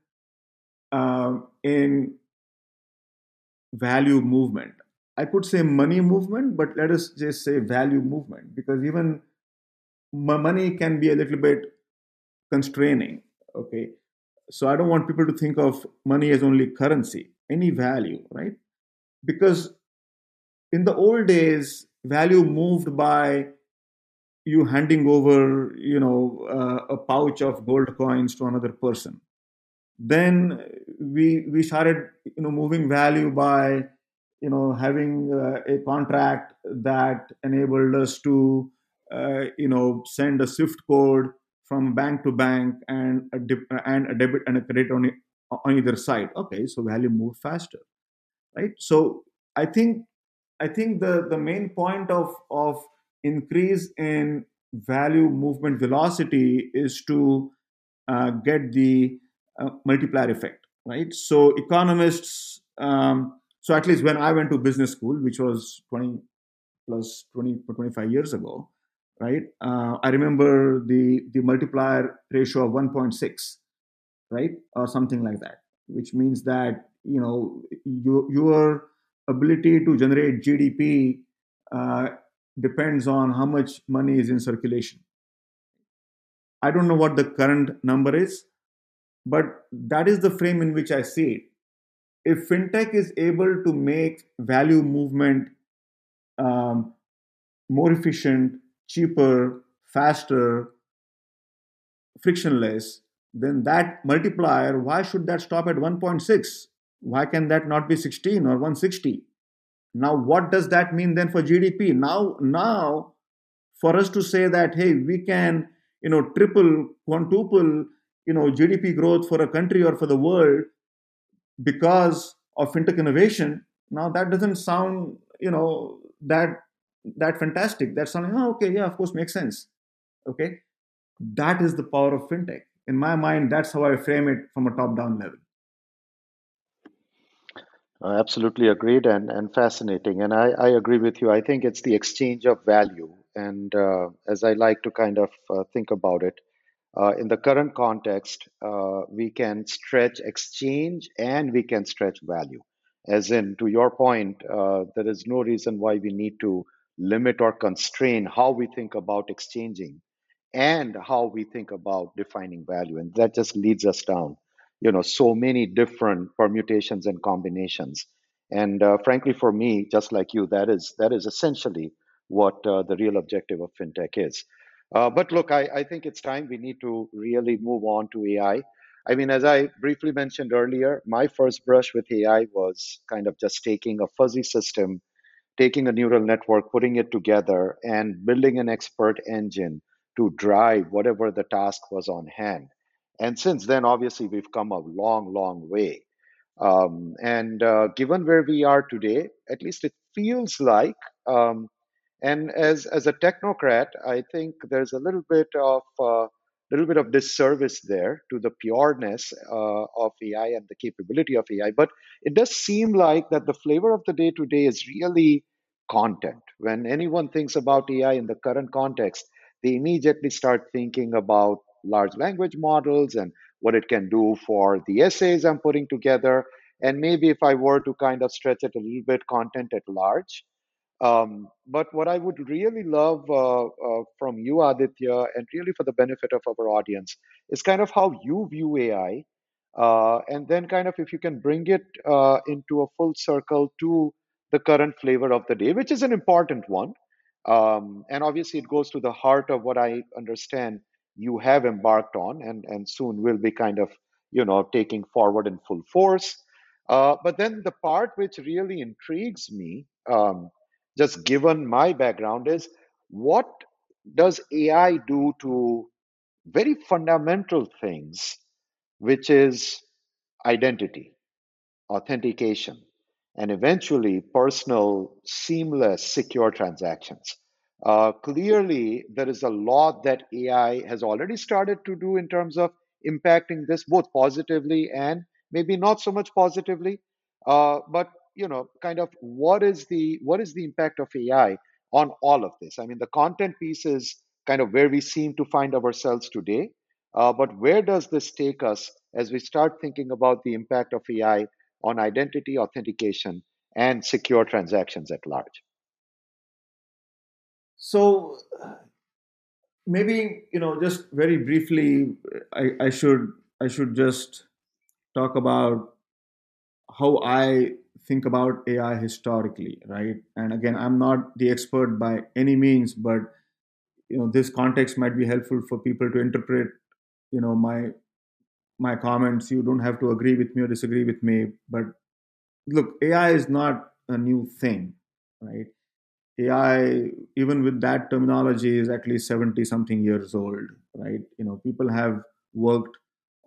[SPEAKER 2] um, in value movement. I could say money movement, but let us just say value movement because even money can be a little bit constraining. Okay. So I don't want people to think of money as only currency, any value, right? Because in the old days, value moved by you handing over, you know, uh, a pouch of gold coins to another person. Then we we started, you know, moving value by, you know, having uh, a contract that enabled us to, uh, you know, send a SWIFT code from bank to bank and a, dip, and a debit and a credit on, on either side. Okay, so value moved faster, right? So I think I think the, the main point of, of increase in value movement velocity is to uh, get the uh, multiplier effect, right? So economists, um, so at least when I went to business school, which was 20 plus 20 25 years ago, right? Uh, I remember the the multiplier ratio of 1.6, right, or something like that, which means that you know you your ability to generate GDP uh, depends on how much money is in circulation. I don't know what the current number is, but that is the frame in which I see it. If fintech is able to make value movement um, more efficient, cheaper, faster, frictionless, then that multiplier, why should that stop at 1.6? Why can that not be 16 or 160? Now, what does that mean then for GDP? Now, now, for us to say that hey, we can you know triple, quintuple you know GDP growth for a country or for the world because of fintech innovation. Now that doesn't sound you know that that fantastic. That's something. Oh, okay, yeah, of course, makes sense. Okay, that is the power of fintech. In my mind, that's how I frame it from a top-down level.
[SPEAKER 1] Uh, absolutely agreed and, and fascinating. And I, I agree with you. I think it's the exchange of value. And uh, as I like to kind of uh, think about it, uh, in the current context, uh, we can stretch exchange and we can stretch value. As in, to your point, uh, there is no reason why we need to limit or constrain how we think about exchanging and how we think about defining value. And that just leads us down you know so many different permutations and combinations and uh, frankly for me just like you that is that is essentially what uh, the real objective of fintech is uh, but look I, I think it's time we need to really move on to ai i mean as i briefly mentioned earlier my first brush with ai was kind of just taking a fuzzy system taking a neural network putting it together and building an expert engine to drive whatever the task was on hand and since then, obviously, we've come a long, long way. Um, and uh, given where we are today, at least it feels like, um, and as as a technocrat, I think there's a little bit of uh, little bit of disservice there to the pureness uh, of AI and the capability of AI. But it does seem like that the flavor of the day today is really content. When anyone thinks about AI in the current context, they immediately start thinking about large language models and what it can do for the essays I'm putting together. And maybe if I were to kind of stretch it a little bit, content at large. Um, but what I would really love uh, uh, from you, Aditya, and really for the benefit of our audience, is kind of how you view AI. Uh, and then, kind of, if you can bring it uh, into a full circle to the current flavor of the day, which is an important one. Um, and obviously, it goes to the heart of what I understand you have embarked on and, and soon will be kind of, you know, taking forward in full force. Uh, but then the part which really intrigues me, um, just given my background, is what does AI do to very fundamental things, which is identity, authentication, and eventually personal, seamless, secure transactions. Uh, clearly, there is a lot that AI has already started to do in terms of impacting this both positively and maybe not so much positively. Uh, but you know, kind of what is the what is the impact of AI on all of this? I mean, the content piece is kind of where we seem to find ourselves today. Uh, but where does this take us as we start thinking about the impact of AI on identity authentication and secure transactions at large?
[SPEAKER 2] So, maybe you know, just very briefly, I, I should I should just talk about how I think about AI historically, right? And again, I'm not the expert by any means, but you know, this context might be helpful for people to interpret, you know, my my comments. You don't have to agree with me or disagree with me, but look, AI is not a new thing, right? AI, even with that terminology, is at least 70 something years old, right? You know, people have worked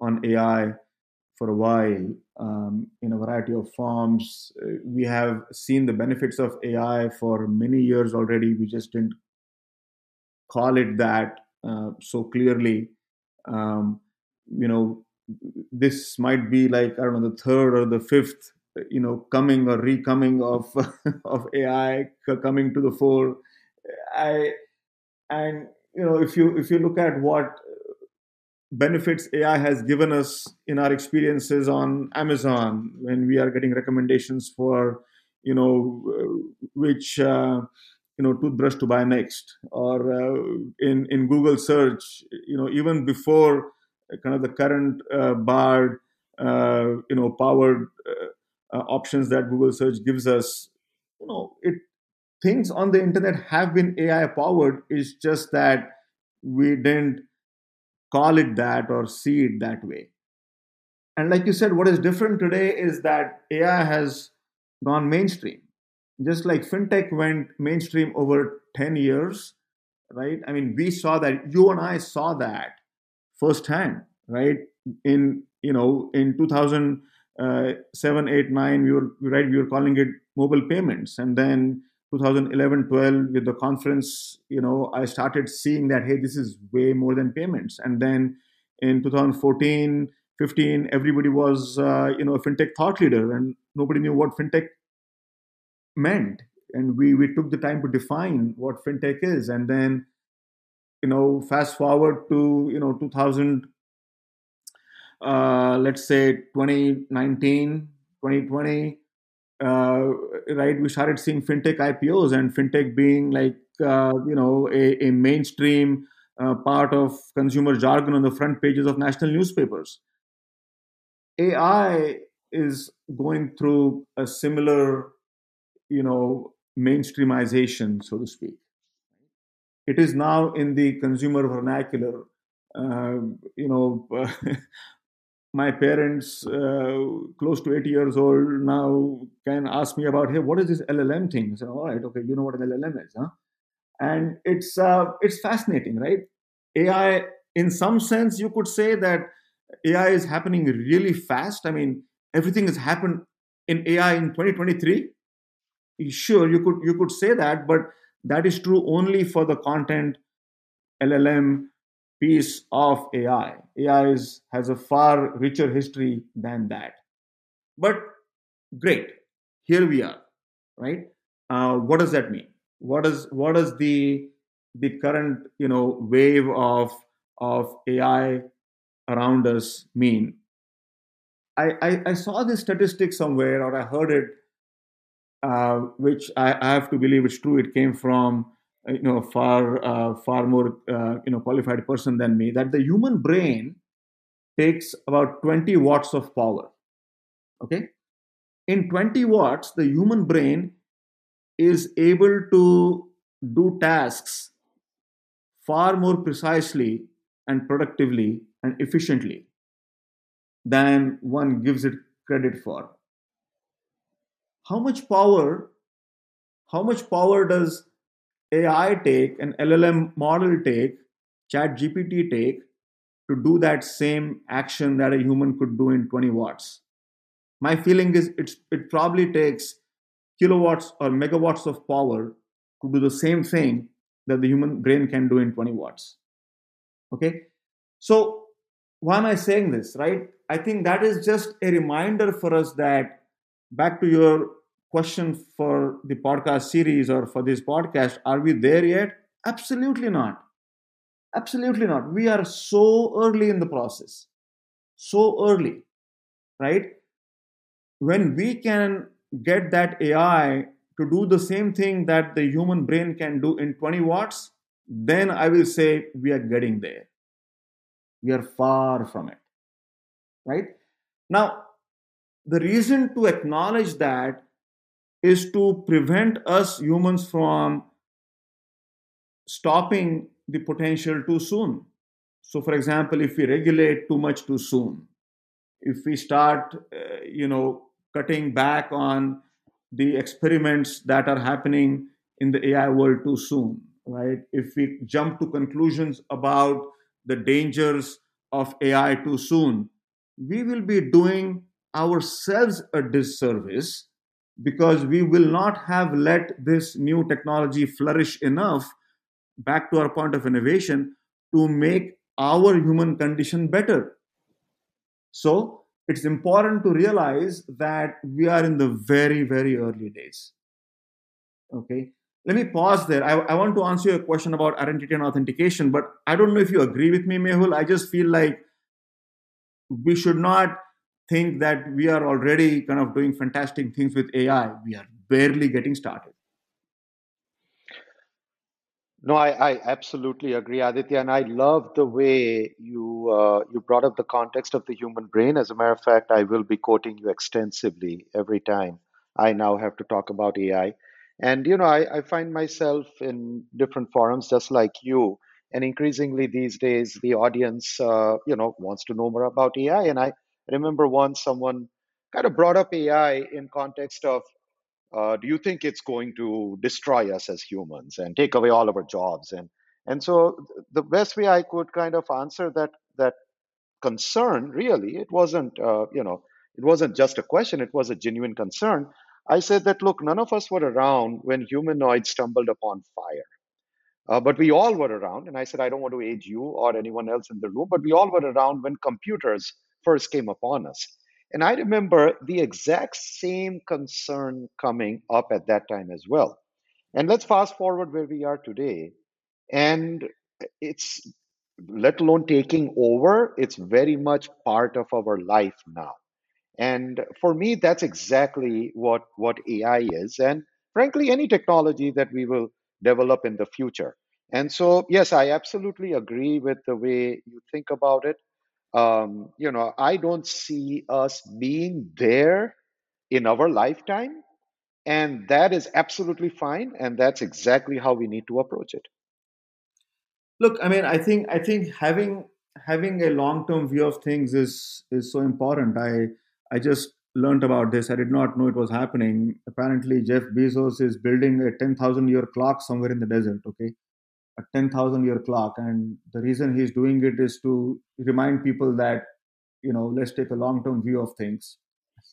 [SPEAKER 2] on AI for a while um, in a variety of forms. Uh, we have seen the benefits of AI for many years already. We just didn't call it that uh, so clearly. Um, you know, this might be like I don't know the third or the fifth, you know, coming or recoming of of AI coming to the fore. I and you know if you if you look at what benefits AI has given us in our experiences on Amazon when we are getting recommendations for, you know, uh, which uh, you know toothbrush to buy next, or uh, in in Google search, you know, even before kind of the current uh, Bard, uh, you know, powered uh, options that Google search gives us, you know, it things on the internet have been AI powered. It's just that we didn't call it that or see it that way. And like you said, what is different today is that AI has gone mainstream. Just like fintech went mainstream over 10 years, right? I mean, we saw that, you and I saw that firsthand, right? In, you know, in 2007, uh, 8, 9, we were, right, we were calling it mobile payments. And then 2011 12 with the conference you know i started seeing that hey this is way more than payments. And then in 2014 15 everybody was uh, you know a fintech thought leader and nobody knew what fintech meant. And we we took the time to define what fintech is. And then you know fast forward to you know 2000 uh, let's say 2019 2020 uh, right, we started seeing fintech IPOs and fintech being like, uh, you know, a, a mainstream uh, part of consumer jargon on the front pages of national newspapers. AI is going through a similar, you know, mainstreamization, so to speak. It is now in the consumer vernacular. Uh, you know, my parents, uh, close to 80 years old now, can ask me about, hey, what is this LLM thing? Said, all right, okay, you know what an LLM is, huh? And it's uh, it's fascinating, right? AI, in some sense, you could say that AI is happening really fast. I mean, everything has happened in AI in 2023. Sure, you could you could say that, but that is true only for the content LLM piece of AI. AI is, has a far richer history than that. But great, here we are, right? Uh, what does that mean? What is what does the the current you know wave of of AI around us mean? I, I, I saw this statistic somewhere or I heard it, uh, which I, I have to believe it's true. It came from you know far uh, far more uh, you know qualified person than me that the human brain takes about 20 watts of power okay? In 20 watts the human brain is able to do tasks far more precisely and productively and efficiently than one gives it credit for. How much power how much power does AI take, an LLM model take, Chat GPT take to do that same action that a human could do in 20 watts. My feeling is it's, it probably takes kilowatts or megawatts of power to do the same thing that the human brain can do in 20 watts. Okay? So, why am I saying this, right? I think that is just a reminder for us that, back to your question for the podcast series or for this podcast are we there yet absolutely not absolutely not we are so early in the process so early, right? When we can get that AI to do the same thing that the human brain can do in 20 watts, then I will say we are getting there. We are far from it, right? Now, the reason to acknowledge that is to prevent us humans from stopping the potential too soon. So, for example, if we regulate too much too soon, if we start, uh, you know, cutting back on the experiments that are happening in the AI world too soon, right? If we jump to conclusions about the dangers of AI too soon, we will be doing ourselves a disservice because we will not have let this new technology flourish enough back to our point of innovation to make our human condition better. So it's important to realize that we are in the very, very early days. Okay. Let me pause there. I, I want to answer your question about identity and authentication, but I don't know if you agree with me, Mehul. I just feel like we should not think that we are already kind of doing fantastic things with AI. We are barely getting started.
[SPEAKER 1] No, I, I absolutely agree, Aditya, and I love the way you uh, you brought up the context of the human brain. As a matter of fact, I will be quoting you extensively every time I now have to talk about AI. And you know, I, I find myself in different forums just like you, and increasingly these days the audience, uh, you know, wants to know more about AI. And I remember once someone kind of brought up AI in context of uh, do you think it's going to destroy us as humans and take away all of our jobs? And and so the best way i could kind of answer that that concern really it wasn't uh, you know it wasn't just a question it was a genuine concern. I said that look none of us were around when humanoids stumbled upon fire. Uh, but we all were around and i said i don't want to age you or anyone else in the room but we all were around when computers first came upon us and I remember the exact same concern coming up at that time as well. And let's fast forward where we are today. And it's, let alone taking over, it's very much part of our life now. And for me, that's exactly what, what AI is. And frankly, any technology that we will develop in the future. And so, yes, I absolutely agree with the way you think about it um, you know, I don't see us being there in our lifetime. And that is absolutely fine. And that's exactly how we need to approach it.
[SPEAKER 2] Look, I mean, I think I think having having a long term view of things is is so important. I I just learned about this. I did not know it was happening. Apparently, Jeff Bezos is building a ten thousand year clock somewhere in the desert. Okay, a 10,000 year clock. And the reason he's doing it is to remind people that, you know, let's take a long term view of things.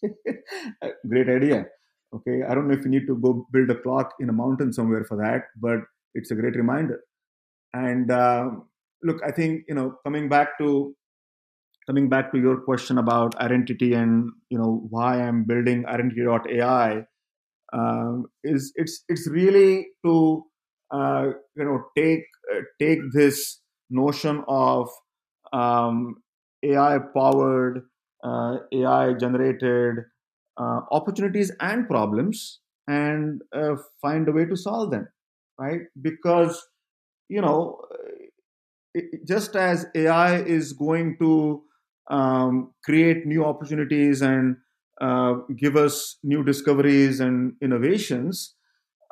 [SPEAKER 2] Great idea. Okay. I don't know if you need to go build a clock in a mountain somewhere for that, but it's a great reminder. And uh, look, I think, you know, coming back to coming back to your question about identity and you know why i'm building identity.ai um, is it's it's really to uh, you know take uh, take this notion of um, AI powered, uh, AI generated uh, opportunities and problems and uh, find a way to solve them, right? Because you know, it, just as AI is going to um, create new opportunities and uh, give us new discoveries and innovations,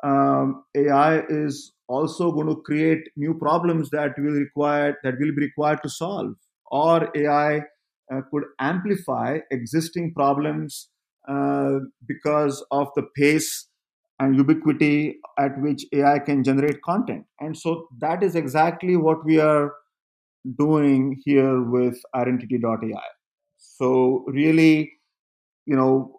[SPEAKER 2] um, AI is also going to create new problems that will require that will be required to solve, or AI uh, could amplify existing problems uh, because of the pace and ubiquity at which AI can generate content. And so that is exactly what we are doing here with identity.ai. So really, you know,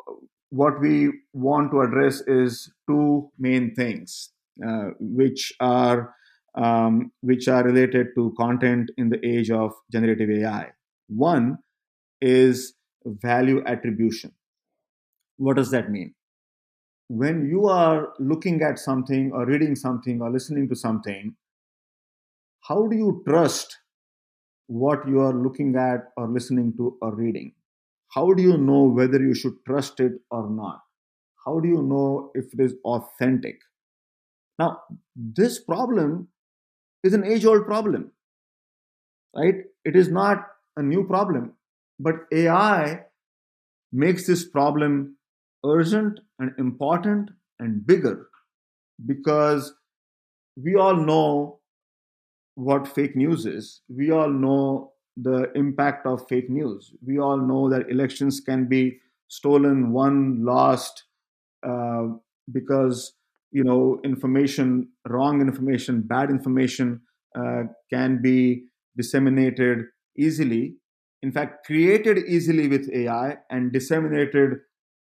[SPEAKER 2] what we want to address is two main things, uh, which are um, which are related to content in the age of generative AI. One is value attribution. What does that mean? When you are looking at something or reading something or listening to something, how do you trust what you are looking at or listening to or reading? How do you know whether you should trust it or not? How do you know if it is authentic? Now, this problem is an age old problem, right? It is not a new problem, but AI makes this problem urgent and important and bigger because we all know what fake news is. We all know the impact of fake news. We all know that elections can be stolen, won, lost uh, because you know information, wrong information, bad information uh, can be disseminated easily. In fact, created easily with AI and disseminated,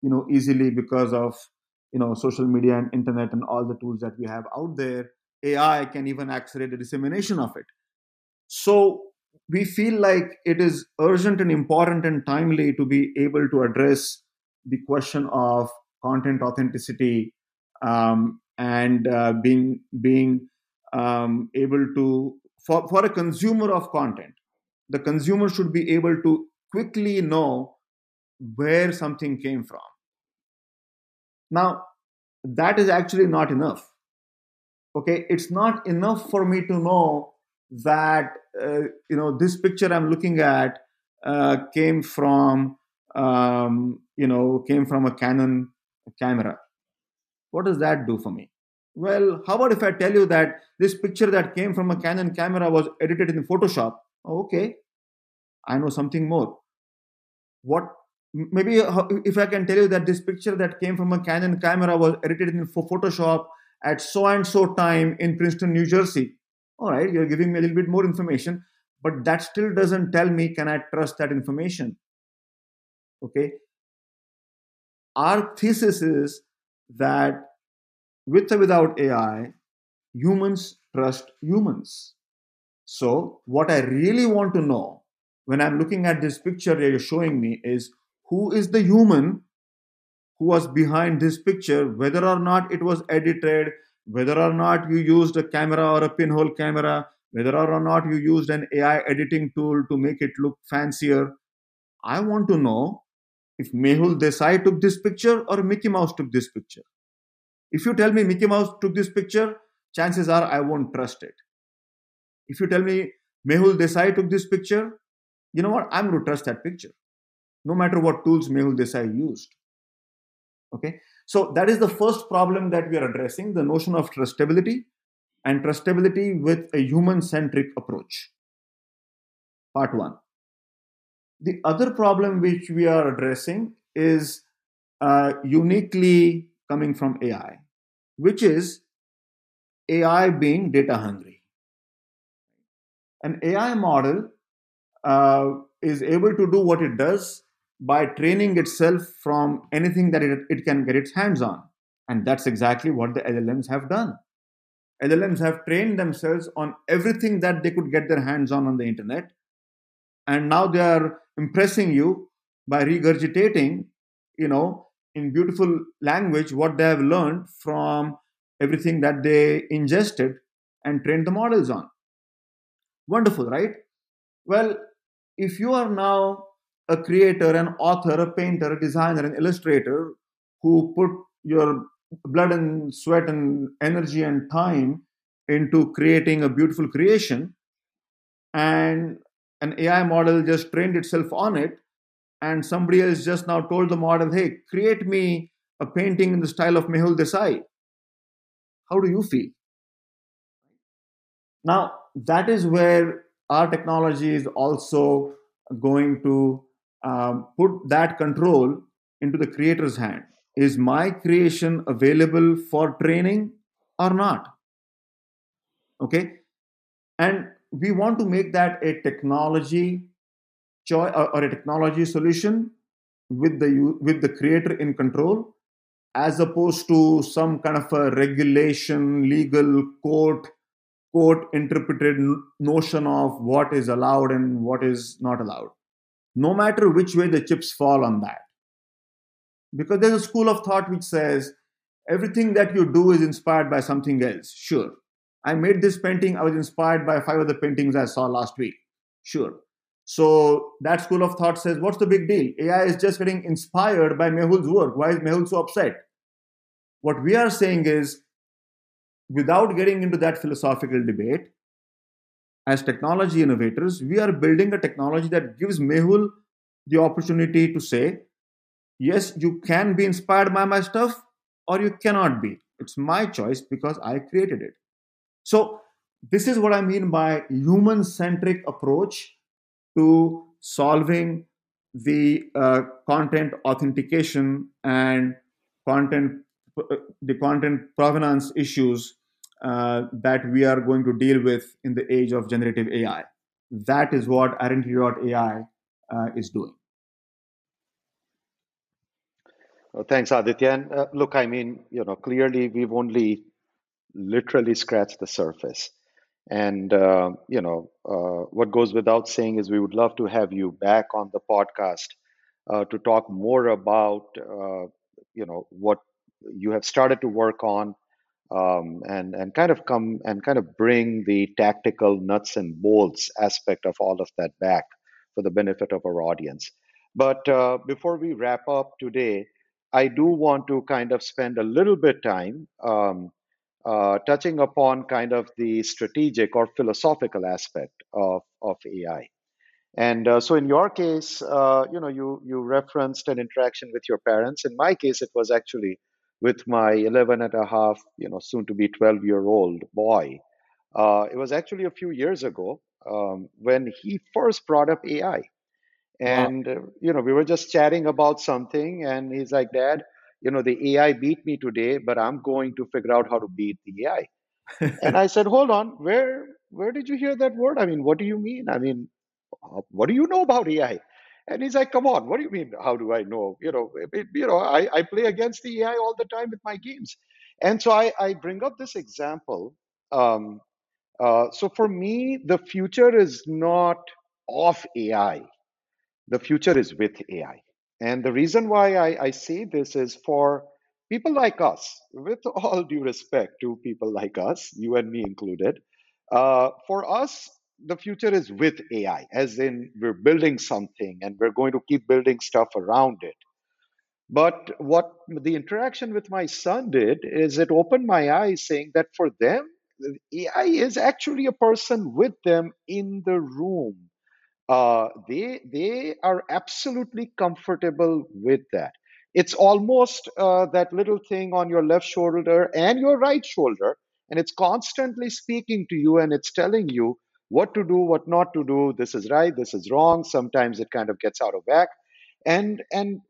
[SPEAKER 2] you know, easily because of you know social media and internet and all the tools that we have out there. AI can even accelerate the dissemination of it. So we feel like it is urgent and important and timely to be able to address the question of content authenticity um, and uh, being being um, able to for, for a consumer of content the consumer should be able to quickly know where something came from. Now that is actually not enough. Okay? It's not enough for me to know that uh, you know this picture i'm looking at uh, came from um, you know came from a canon camera. What does that do for me? Well how about if i tell you that this picture that came from a canon camera was edited in photoshop? Oh, okay. I know something more. What maybe if i can tell you that this picture that came from a canon camera was edited in photoshop at so and so time in princeton new jersey all right you're giving me a little bit more information but that still doesn't tell me can i trust that information? Okay. Our thesis is that with or without ai humans trust humans. So what i really want to know when i'm looking at this picture that you're showing me is who is the human who was behind this picture whether or not it was edited whether or not you used a camera or a pinhole camera, whether or not you used an AI editing tool to make it look fancier. I want to know if Mehul Desai took this picture or Mickey Mouse took this picture. If you tell me Mickey Mouse took this picture, chances are I won't trust it. If you tell me Mehul Desai took this picture, you know what? I'm going to trust that picture, no matter what tools Mehul Desai used. Okay, so that is the first problem that we are addressing the notion of trustability and trustability with a human centric approach. Part one. The other problem which we are addressing is uh, uniquely coming from AI, which is AI being data hungry. An AI model uh, is able to do what it does by training itself from anything that it, it can get its hands on. And that's exactly what the LLMs have done. LLMs have trained themselves on everything that they could get their hands on on the internet. And now they are impressing you by regurgitating, you know, in beautiful language what they have learned from everything that they ingested and trained the models on. Wonderful, right? Well, if you are now a creator, an author, a painter, a designer, an illustrator who put your blood and sweat and energy and time into creating a beautiful creation and an AI model just trained itself on it and somebody else just now told the model, hey, create me a painting in the style of Mehul Desai. How do you feel? Now, that is where our technology is also going to um, put that control into the creator's hand. Is my creation available for training or not? Okay. And we want to make that a technology choice or a technology solution with the with the creator in control as opposed to some kind of a regulation legal court court interpreted notion of what is allowed and what is not allowed no matter which way the chips fall on that. Because there's a school of thought which says everything that you do is inspired by something else. Sure. I made this painting, I was inspired by five other paintings I saw last week. Sure. So that school of thought says, what's the big deal? AI is just getting inspired by Mehul's work. Why is Mehul so upset? What we are saying is, without getting into that philosophical debate, as technology innovators, we are building a technology that gives Mehul the opportunity to say, yes, you can be inspired by my stuff, or you cannot be. It's my choice because I created it. So, this is what I mean by human centric approach to solving the uh, content authentication and content uh, the content provenance issues uh, that we are going to deal with in the age of generative AI. That is what Identity.ai uh, is doing.
[SPEAKER 1] Well, thanks, Aditya. And uh, look, I mean, you know, clearly we've only literally scratched the surface. And, uh, you know, uh, what goes without saying is we would love to have you back on the podcast uh, to talk more about, uh, you know, what you have started to work on um, and, and kind of come and kind of bring the tactical nuts and bolts aspect of all of that back for the benefit of our audience. But uh, before we wrap up today, I do want to kind of spend a little bit time um, uh, touching upon kind of the strategic or philosophical aspect of, of AI. And uh, so in your case, uh, you know, you, you referenced an interaction with your parents. In my case, it was actually with my 11 and a half, you know, soon to be 12 year old boy. Uh, it was actually a few years ago um, when he first brought up AI. And, wow. uh, you know, we were just chatting about something, and he's like, Dad, you know, the AI beat me today, but I'm going to figure out how to beat the AI. and I said, hold on, where where did you hear that word? I mean, what do you mean? I mean, what do you know about AI? And he's like, come on, what do you mean? How do I know? You know, it, you know, I, I play against the AI all the time with my games. And so I, I bring up this example. Um, uh, so for me, the future is not of AI. The future is with AI. And the reason why I, I say this is for people like us, with all due respect to people like us, you and me included, uh, for us, the future is with AI, as in we're building something and we're going to keep building stuff around it. But what the interaction with my son did is it opened my eyes saying that for them, AI is actually a person with them in the room uh, they they are absolutely comfortable with that. It's almost uh, that little thing on your left shoulder and your right shoulder, and it's constantly speaking to you and it's telling you what to do, what not to do. This is right, this is wrong. Sometimes it kind of gets out of whack, and and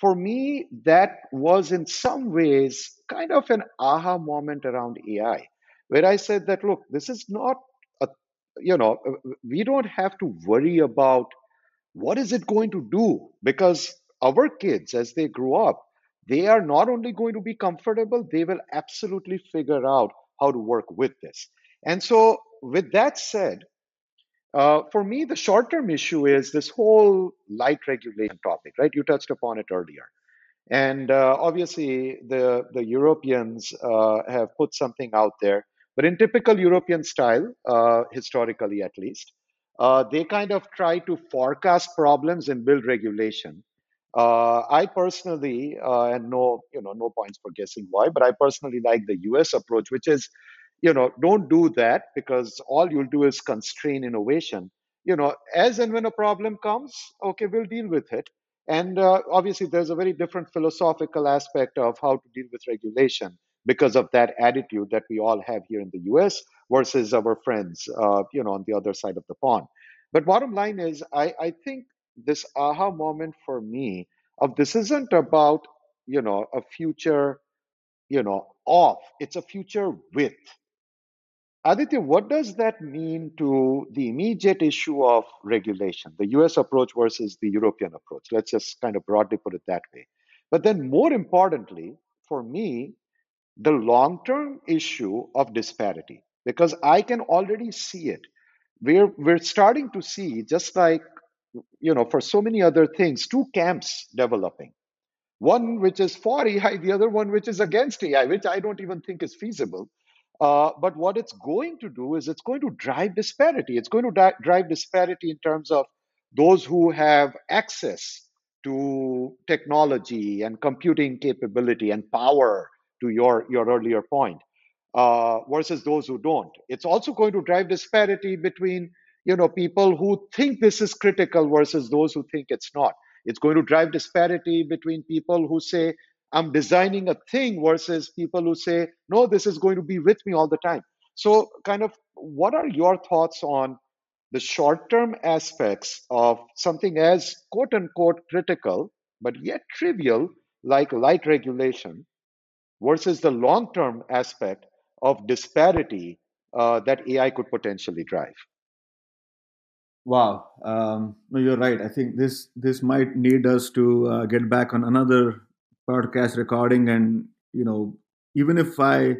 [SPEAKER 1] for me that was in some ways kind of an aha moment around AI, where I said that look, this is not a, you know uh, we don't have to worry about what is it going to do because our kids as they grow up they are not only going to be comfortable they will absolutely figure out how to work with this and so with that said uh, for me the short term issue is this whole light regulation topic right you touched upon it earlier and uh, obviously the the europeans uh, have put something out there but in typical European style, uh, historically at least, uh, they kind of try to forecast problems and build regulation. Uh, I personally, and no, you know, no points for guessing why, but I personally like the U.S. approach, which is, you know, don't do that because all you'll do is constrain innovation. You know, as and when a problem comes, okay, we'll deal with it. And uh, obviously, there's a very different philosophical aspect of how to deal with regulation because of that attitude that we all have here in the US versus our friends, uh, you know, on the other side of the pond. But bottom line is, I, I think this aha moment for me of this isn't about, you know, a future, you know, off. It's a future with. Aditya, what does that mean to the immediate issue of regulation, the US approach versus the European approach? Let's just kind of broadly put it that way. But then, more importantly, for me, the long term issue of disparity because I can already see it. We're, we're starting to see, just like you know, for so many other things, two camps developing. One which is for AI, the other one which is against AI, which I don't even think is feasible. Uh, but what it's going to do is it's going to drive disparity. It's going to di- drive disparity in terms of those who have access to technology and computing capability and power, to your, your earlier point, uh, versus those who don't. It's also going to drive disparity between you know people who think this is critical versus those who think it's not. It's going to drive disparity between people who say I'm designing a thing versus people who say, no, this is going to be with me all the time. So, kind of, what are your thoughts on the short term aspects of something as quote unquote critical, but yet trivial, like light regulation, versus the long term aspect of disparity uh, that AI could potentially drive?
[SPEAKER 2] Wow, um, no, you're right. I think this this might need us to uh, get back on another podcast recording, and you know, even if I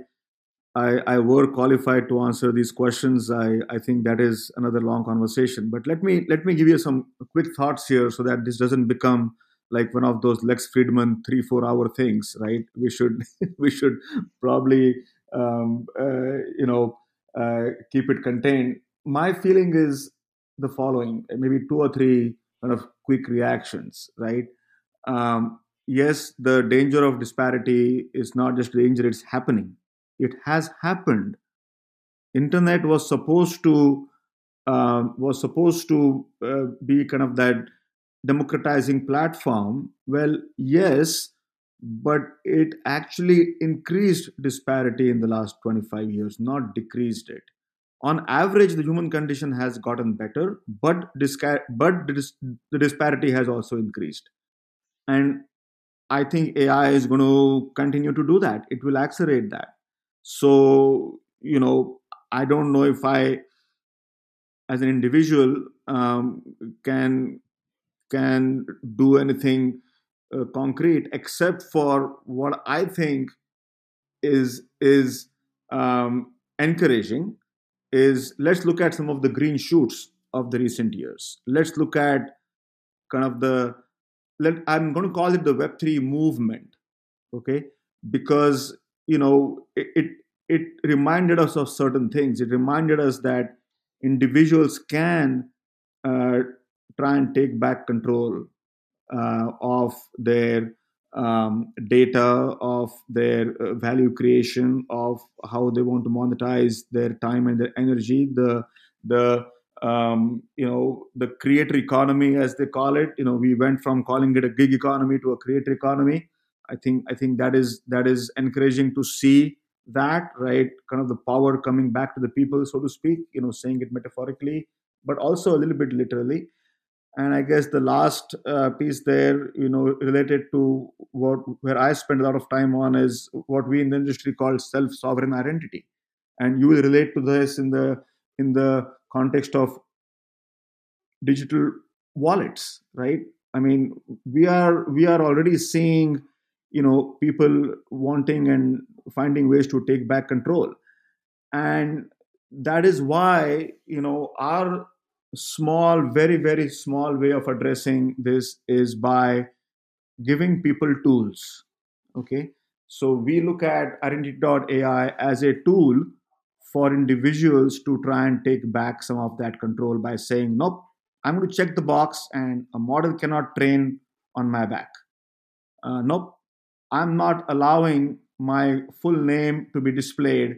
[SPEAKER 2] I, I were qualified to answer these questions, I, I think that is another long conversation. But let me let me give you some quick thoughts here, so that this doesn't become like one of those Lex Fridman three four hour things, right? We should we should probably um, uh, you know uh, keep it contained. My feeling is the following maybe two or three kind of quick reactions right um, yes the danger of disparity is not just danger it's happening. It has happened. Internet was supposed to uh, was supposed to uh, be kind of that democratizing platform. Well yes but it actually increased disparity in the last 25 years not decreased it. On average the human condition has gotten better but disca- but the disparity has also increased. And i think ai is going to continue to do that it will accelerate that so you know i don't know if i as an individual um, can can do anything uh, concrete except for what i think is is um, encouraging is let's look at some of the green shoots of the recent years. Let's look at kind of the let I'm going to call it the Web3 movement, okay? Because you know it, it it reminded us of certain things. It reminded us that individuals can uh, try and take back control uh, of their um, data of their uh, value creation of how they want to monetize their time and their energy the the um, you know the creator economy as they call it. You know we went from calling it a gig economy to a creator economy. I think i think that is that is encouraging to see that right? Kind of the power coming back to the people so to speak you know saying it metaphorically but also a little bit literally. And i guess the last uh, piece there you know related to what where i spend a lot of time on is what we in the industry call self sovereign identity. And you will relate to this in the in the context of digital wallets right i mean we are we are already seeing you know people wanting and finding ways to take back control and that is why you know our small, very, very small way of addressing this is by giving people tools. Okay. So we look at identity.ai as a tool for individuals to try and take back some of that control by saying, nope, I'm going to check the box and a model cannot train on my back. Uh, nope, I'm not allowing my full name to be displayed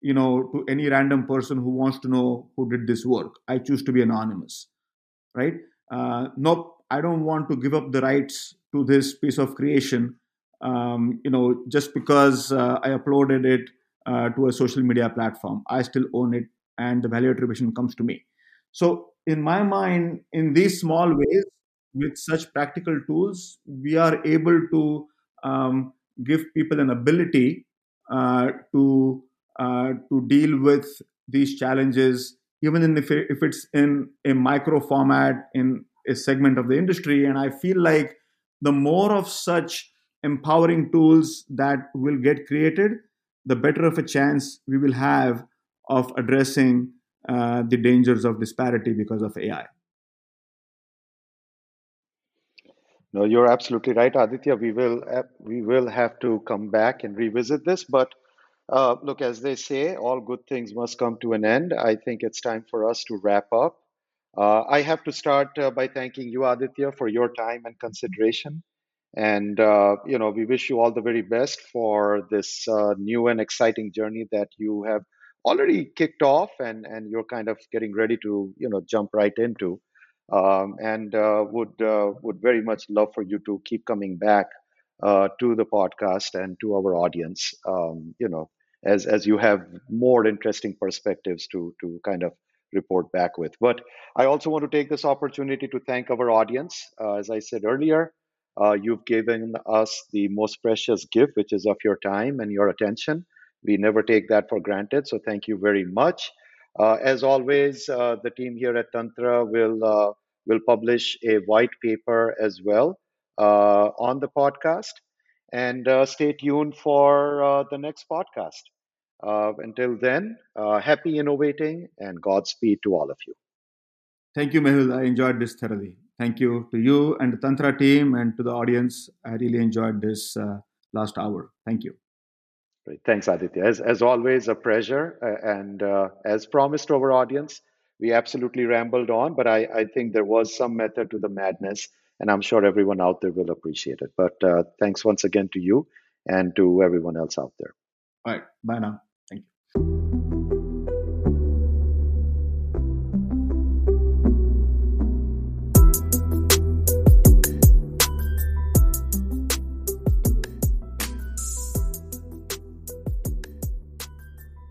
[SPEAKER 2] you know to any random person who wants to know who did this work i choose to be anonymous right uh, nope i don't want to give up the rights to this piece of creation um, you know just because uh, i uploaded it uh, to a social media platform i still own it and the value attribution comes to me so in my mind in these small ways with such practical tools we are able to um, give people an ability uh, to uh, to deal with these challenges, even if, if it's in a micro format in a segment of the industry. And I feel like the more of such empowering tools that will get created, the better of a chance we will have of addressing uh, the dangers of disparity because of AI.
[SPEAKER 1] No, you're absolutely right, Aditya. We will we will have to come back and revisit this, but Uh, look, as they say, all good things must come to an end. I think it's time for us to wrap up. Uh, I have to start uh, by thanking you, Aditya, for your time and consideration. And, uh, you know, we wish you all the very best for this uh, new and exciting journey that you have already kicked off and, and you're kind of getting ready to, you know, jump right into. Um, and uh, would uh, would very much love for you to keep coming back uh, to the podcast and to our audience. Um, you know, as as you have more interesting perspectives to to kind of report back with. But I also want to take this opportunity to thank our audience. Uh, as I said earlier, uh, you've given us the most precious gift, which is of your time and your attention. We never take that for granted. So thank you very much. Uh, as always, uh, the team here at Tntra will uh, will publish a white paper as well uh, on the podcast, and uh, stay tuned for the next podcast. until then, happy innovating and Godspeed to all of you.
[SPEAKER 2] Thank you, Mehul. I enjoyed this thoroughly. Thank you to you and the Tntra team and to the audience. I really enjoyed this last hour. Thank you.
[SPEAKER 1] Great. Thanks, Aditya. As, as always, a pleasure. Uh, and uh, as promised to our audience, we absolutely rambled on, but I, I think there was some method to the madness, and I'm sure everyone out there will appreciate it. But uh, thanks once again to you and to everyone else out there.
[SPEAKER 2] All right. Bye now.